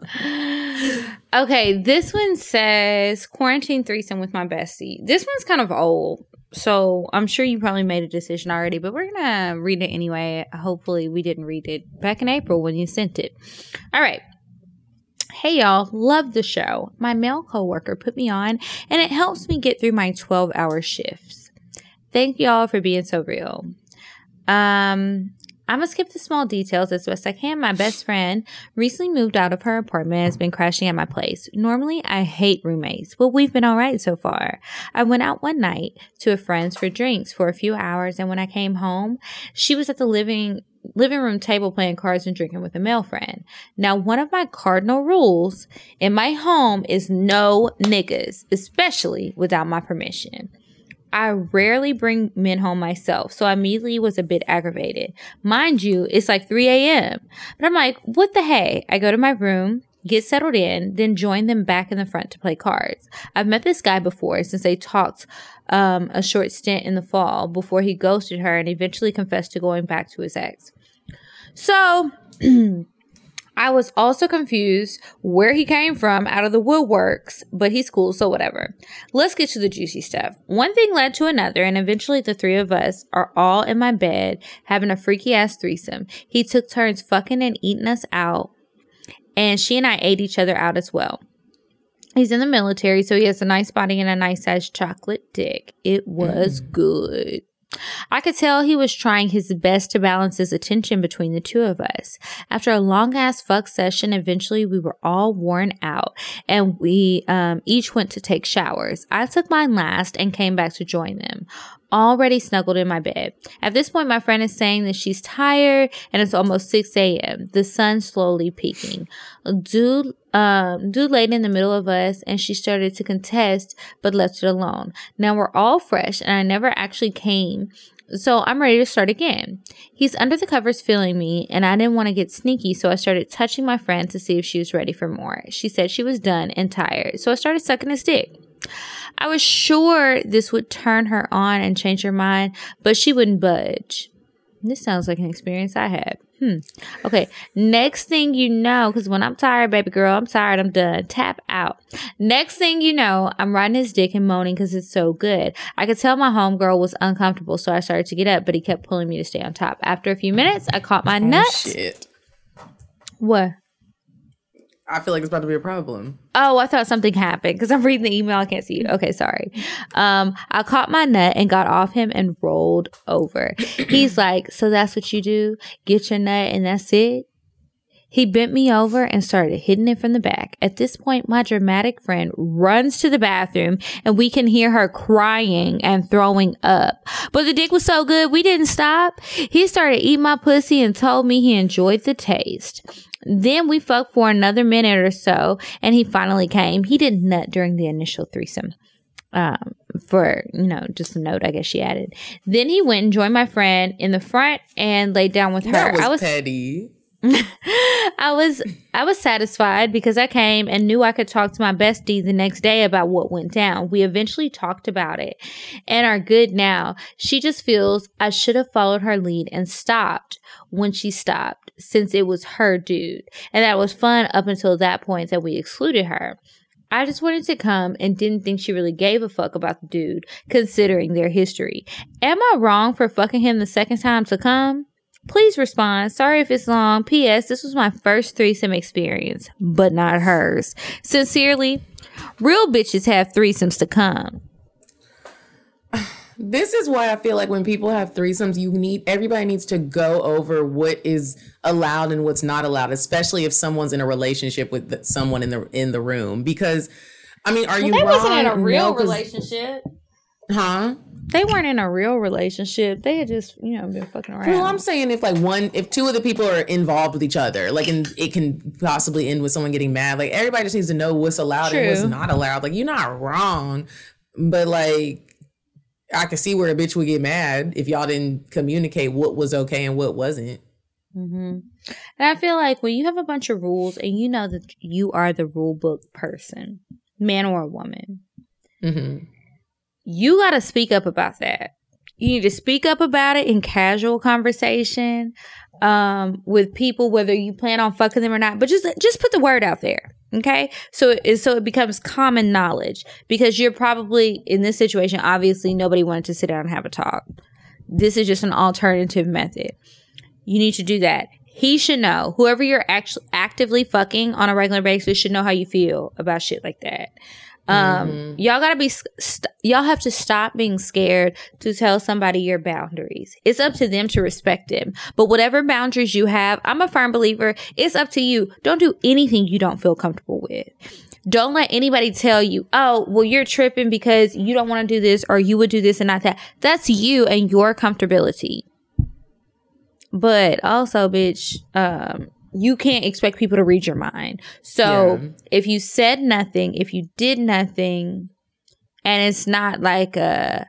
okay, this one says quarantine threesome with my bestie. This one's kind of old, so I'm sure you probably made a decision already, but we're gonna read it anyway. Hopefully, we didn't read it back in April when you sent it. All right. Hey y'all, love the show. My male coworker put me on, and it helps me get through my 12 hour shifts. Thank y'all for being so real. Um, I'm gonna skip the small details as best I can. My best friend recently moved out of her apartment and has been crashing at my place. Normally, I hate roommates, but we've been alright so far. I went out one night to a friend's for drinks for a few hours, and when I came home, she was at the living living room table playing cards and drinking with a male friend. Now, one of my cardinal rules in my home is no niggas, especially without my permission. I rarely bring men home myself, so I immediately was a bit aggravated. Mind you, it's like 3 a.m. But I'm like, what the hey? I go to my room, get settled in, then join them back in the front to play cards. I've met this guy before since they talked um, a short stint in the fall before he ghosted her and eventually confessed to going back to his ex. So, I was also confused where he came from out of the woodworks, but he's cool, so whatever. Let's get to the juicy stuff. One thing led to another, and eventually the three of us are all in my bed having a freaky ass threesome. He took turns fucking and eating us out, and she and I ate each other out as well. He's in the military, so he has a nice body and a nice size chocolate dick. It was mm. good. I could tell he was trying his best to balance his attention between the two of us. After a long ass fuck session, eventually we were all worn out and we um, each went to take showers. I took mine last and came back to join them. already snuggled in my bed. At this point, my friend is saying that she's tired and it's almost 6 a.m. The sun slowly peaking. Dude, um, dude laid in the middle of us and she started to contest but left it alone. Now we're all fresh and I never actually came so I'm ready to start again. He's under the covers feeling me, and I didn't want to get sneaky, so I started touching my friend to see if she was ready for more. She said she was done and tired, so I started sucking his dick. I was sure this would turn her on and change her mind, but she wouldn't budge. This sounds like an experience I had. Hmm. Okay. Next thing you know, because when I'm tired, baby girl, I'm tired, I'm done. Tap out. Next thing you know, I'm riding his dick and moaning because it's so good. I could tell my homegirl was uncomfortable, so I started to get up, but he kept pulling me to stay on top. After a few minutes, I caught my Oh, nuts. shit. What? I feel like it's about to be a problem. Oh, I thought something happened because I'm reading the email. I can't see you. Okay, sorry. Um, I caught my nut and got off him and rolled over. He's like, So that's what you do? Get your nut and that's it? He bent me over and started hitting it from the back. At this point, my dramatic friend runs to the bathroom and we can hear her crying and throwing up. But the dick was so good, we didn't stop. He started eating my pussy and told me he enjoyed the taste. Then we fucked for another minute or so and he finally came. He didn't nut during the initial threesome um, for you know just a note i guess she added. Then he went and joined my friend in the front and laid down with her. was, i was petty. i was i was satisfied because i came and knew i could talk to my bestie the next day about what went down. We eventually talked about it. And are good now she just feels i should have followed her lead and stopped when she stopped since it was her dude and that was fun up until that point that we excluded her I just wanted to come and didn't think she really gave a fuck about the dude, considering their history. Am I wrong for fucking him the second time to come? Please respond. Sorry if it's long. P.S. This was my first threesome experience, but not hers. Sincerely, real bitches have threesomes to come. This is why I feel like when people have threesomes, you need everybody needs to go over what is allowed and what's not allowed, especially if someone's in a relationship with someone in the in the room. Because, I mean, are you they wrong? wasn't in a real No, relationship. huh? They weren't in a real relationship. They had just, you know, been fucking around. Well, I'm saying if like one, if two of the people are involved with each other, like, and it can possibly end with someone getting mad. Like, everybody just needs to know what's allowed and what's not allowed. Like, you're not wrong, but like, I can see where a bitch would get mad if y'all didn't communicate what was okay and what wasn't. hmm And I feel like when you have a bunch of rules and you know that you are the rule book person, man or woman, Mm-hmm. you got to speak up about that. You need to speak up about it in casual conversation um, with people, whether you plan on fucking them or not. But just just put the word out there, okay? So it so it becomes common knowledge because you're probably in this situation. Obviously, nobody wanted to sit down and have a talk. This is just an alternative method. You need to do that. He should know. Whoever you're actually actively fucking on a regular basis should know how you feel about shit like that. Um, y'all gotta be, st- y'all have to stop being scared to tell somebody your boundaries. It's up to them to respect them. But whatever boundaries you have, I'm a firm believer, it's up to you. Don't do anything you don't feel comfortable with. Don't let anybody tell you, oh, well, you're tripping because you don't want to do this or you would do this and not that. That's you and your comfortability. But also, bitch, um, you can't expect people to read your mind. So Yeah. if you said nothing, if you did nothing, and it's not like a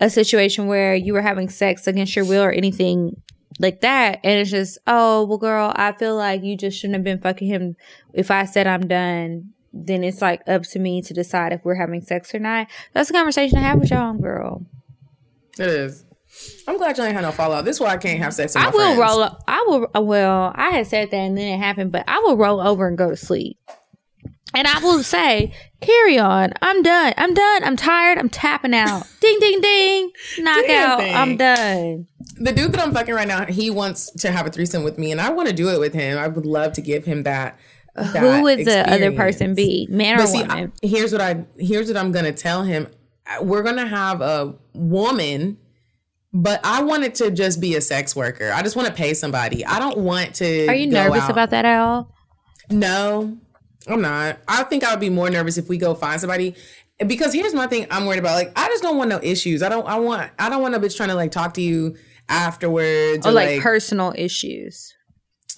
a situation where you were having sex against your will or anything like that, and it's just, oh well, girl, I feel like you just shouldn't have been fucking him. If I said I'm done, then it's like up to me to decide if we're having sex or not. That's a conversation to have with y'all, girl. It is. I'm glad y'all ain't had no fallout. This is why I can't have sex with my I will friends. roll. up- I will. Well, I had said that and then it happened, but I will roll over and go to sleep. And I will say, "Carry on. I'm done. I'm done. I'm tired. I'm tapping out. ding, ding, ding. Knock Damn out. thing. I'm done." The dude that I'm fucking right now, he wants to have a threesome with me, and I want to do it with him. I would love to give him that. Who that would the other person be, man or see, woman? I, here's what I here's what I'm gonna tell him. We're gonna have a woman, but I wanted to just be a sex worker. I just want to pay somebody. I don't want to. Are you nervous out- about that at all? No, I'm not. I think I would be more nervous if we go find somebody. because here's my thing I'm worried about. Like, I just don't want no issues. I don't. I want. I don't want a bitch trying to like talk to you afterwards oh, or, like, personal issues.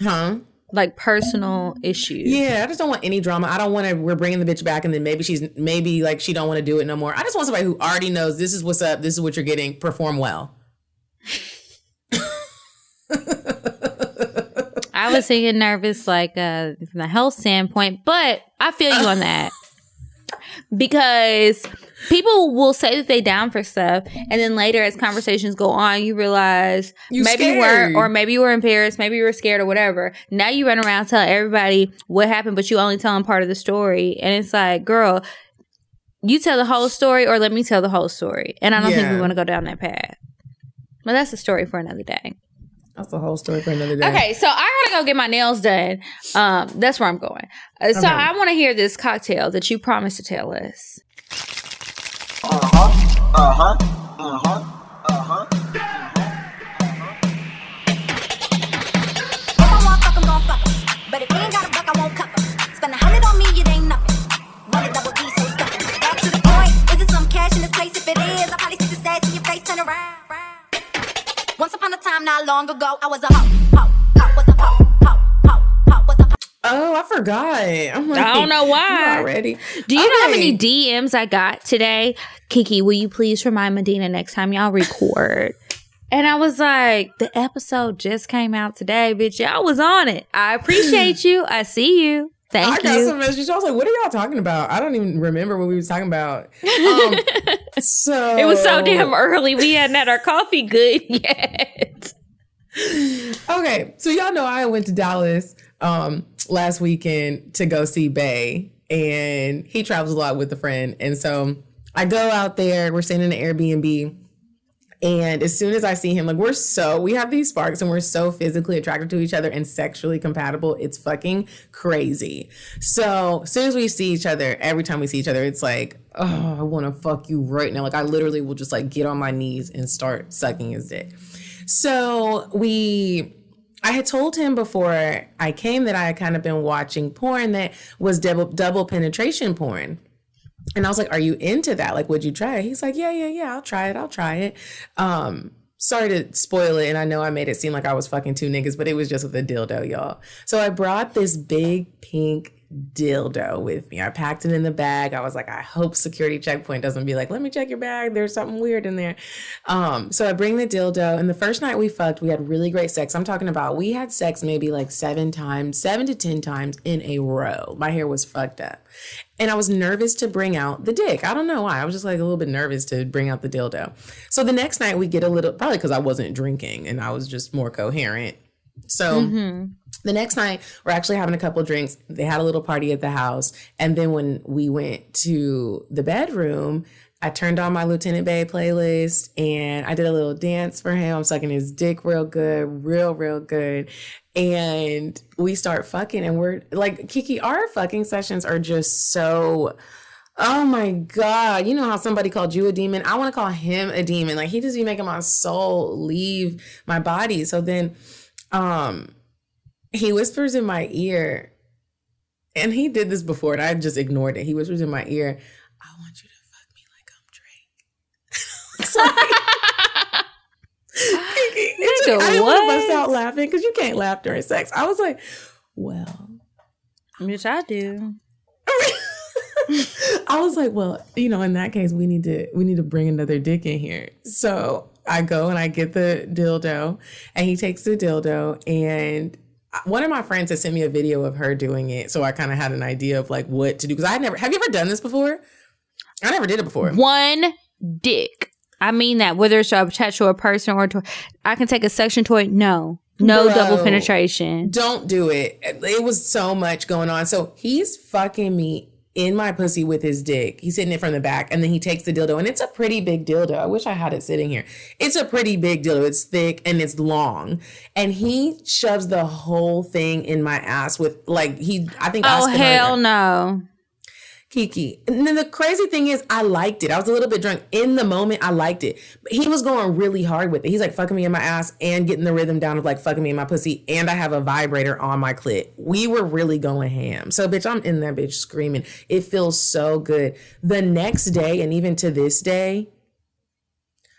huh? Like personal issues. Yeah, I just don't want any drama. I don't want to. We're bringing the bitch back, and then maybe she's maybe like she don't want to do it no more. I just want somebody who already knows this is what's up. This is what you're getting. Perform well. I was thinking nervous, like uh, from the health standpoint, but I feel you on that because people will say that they down for stuff, and then later, as conversations go on, you realize You maybe you weren't, or maybe you were in Paris, maybe you were scared or whatever. Now you run around telling everybody what happened, but you only telling part of the story, and it's like, girl. You tell the whole story, or let me tell the whole story. And I don't think we want to go down that path. But that's a story for another day. That's the whole story for another day. Okay, so I gotta go get my nails done. Um, that's where I'm going. Uh, so Okay. I want to hear this cocktail that you promised to tell us. If Once upon a time, not long ago, I was a hoe, was a. Oh, I forgot. I'm like, I don't know why. already. Do you know how many DMs I got today? Kiki, will you please remind Medinah next time y'all record? and I was like, the episode just came out today, bitch. Y'all was on it. I appreciate you. I see you. I Thank got you. some messages. I was like, "What are y'all talking about?" I don't even remember what we was talking about. Um, so it was so damn early. We hadn't had our coffee good yet. Okay, so y'all know I went to Dallas um last weekend to go see Bay, and he travels a lot with a friend, and so I go out there. We're staying in an Airbnb. And as soon as I see him, like we're so we have these sparks and we're so physically attracted to each other and sexually compatible. It's fucking crazy. So as soon as we see each other, every time we see each other, it's like, oh, I want to fuck you right now. Like I literally will just like get on my knees and start sucking his dick. So we I had told him before I came that I had kind of been watching porn that was double double penetration porn. And I was like, "Are you into that? Like, would you try it?" He's like, "Yeah, yeah, yeah. I'll try it. I'll try it." Um, sorry to spoil it, and I know I made it seem like I was fucking two niggas, but it was just with a dildo, y'all. So I brought this big pink dildo with me. I packed it in the bag. I was like, I hope security checkpoint doesn't be like, let me check your bag. There's something weird in there. Um, so I bring the dildo, and the first night we fucked, we had really great sex. I'm talking about we had sex maybe like seven times, seven to ten times in a row. My hair was fucked up. And I was nervous to bring out the dick. I don't know why. I was just like a little bit nervous to bring out the dildo. So the next night we get a little, probably because I wasn't drinking and I was just more coherent. So mm-hmm. the next night we're actually having a couple drinks. They had a little party at the house. And then when we went to the bedroom, I turned on my Lieutenant Bay playlist and I did a little dance for him. I'm sucking his dick real good, real, real good. And we start fucking and we're like, Kiki, our fucking sessions are just so Oh my God. You know how somebody called you a demon? I want to call him a demon. Like he just be making my soul leave my body. So then um he whispers in my ear, and he did this before, and I just ignored it. He whispers in my ear, I want you to fuck me like I'm Drake. It took- I didn't want to bust out laughing because you can't laugh during sex. I was like, well, Which I do. I was like, well, you know, in that case, we need to we need to bring another dick in here. So I go and I get the dildo, and he takes the dildo, and one of my friends had sent me a video of her doing it, so I kind of had an idea of like what to do because I had never. Have you ever done this before? I never did it before. One dick. I mean that whether it's a attached to a person or to, I can take a suction toy. No, no Bro. double penetration. Don't do it. It was so much going on. So he's fucking me in my pussy with his dick. He's hitting it from the back, and then he takes the dildo, and it's a pretty big dildo. I wish I had it sitting here. It's a pretty big dildo. It's thick and it's long, and he shoves the whole thing in my ass with like he. I think. Oh hell no! Kiki. And then the crazy thing is, I liked it. I was a little bit drunk in the moment. I liked it, but he was going really hard with it. He's like fucking me in my ass and getting the rhythm down of like fucking me in my pussy, and I have a vibrator on my clit. We were really going ham. So, bitch, I'm in that bitch screaming. It feels so good. The next day, and even to this day,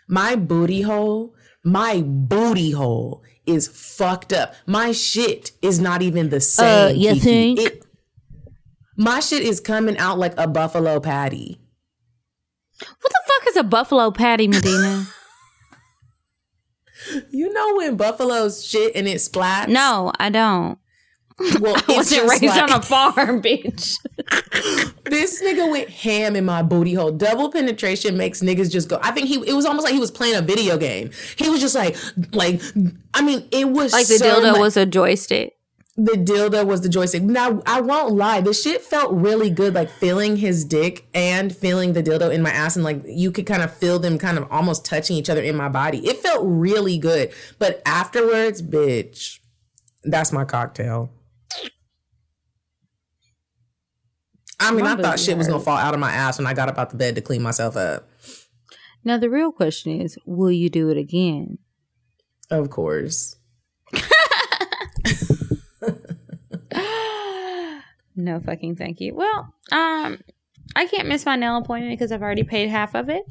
my booty hole, my booty hole is fucked up. My shit is not even the same. Uh, you Kiki. think? It- my shit is coming out like a buffalo patty. What the fuck is a buffalo patty, Medinah? You know when buffaloes shit and it splats? no, I don't. Well, I wasn't raised on a farm, bitch. This nigga went ham in my booty hole. Double penetration makes niggas just go. I think he. It was almost like he was playing a video game. He was just like, like. I mean, it was Like the so dildo much- was a joystick. The dildo was the joystick. Now I won't lie, the shit felt really good, like feeling his dick and feeling the dildo in my ass, and like you could kind of feel them kind of almost touching each other in my body. It felt really good, but afterwards, bitch, that's my cocktail. I mean, My I thought shit was gonna fall out of my ass when I got up out the bed to clean myself up. Now the real question is, will you do it again? Of course. No fucking thank you. Well, um, I can't miss my nail appointment because I've already paid half of it.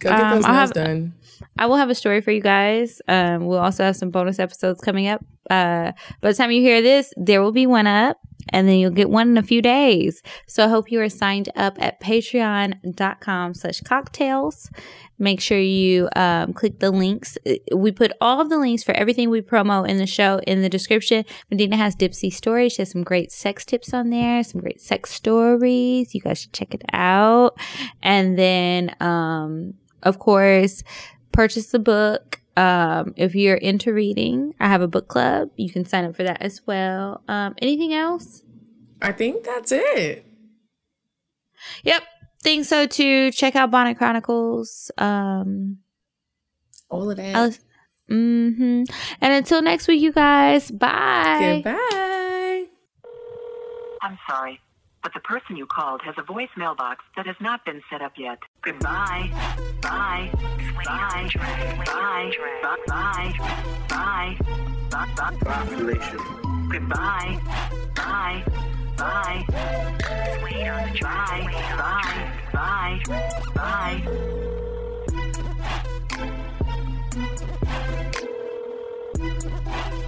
Go get Um, those nails have- done. I will have a story for you guys. Um, we'll also have some bonus episodes coming up. Uh, by the time you hear this, there will be one up, and then you'll get one in a few days. So I hope you are signed up at patreon.com slash cocktales. Make sure you um, click the links. We put all of the links for everything we promo in the show in the description. Medinah has Dipsea stories. She has some great sex tips on there, some great sex stories. You guys should check it out. And then, um, of course, purchase the book. Um, if you're into reading, I have a book club. You can sign up for that as well. Um, anything else? I think that's it. Yep. Think so too. Check out Bonnet Chronicles. Um, All of that. mm-hmm. And until next week, you guys. Bye. Goodbye. I'm sorry, but the person you called has a voicemail box that has not been set up yet. Goodbye. Bye. Bye. Bye. Bye. Bye. Bye. Bye. Population. Goodbye. Bye. Bye. Wait on the Bye. Bye. Bye. Bye.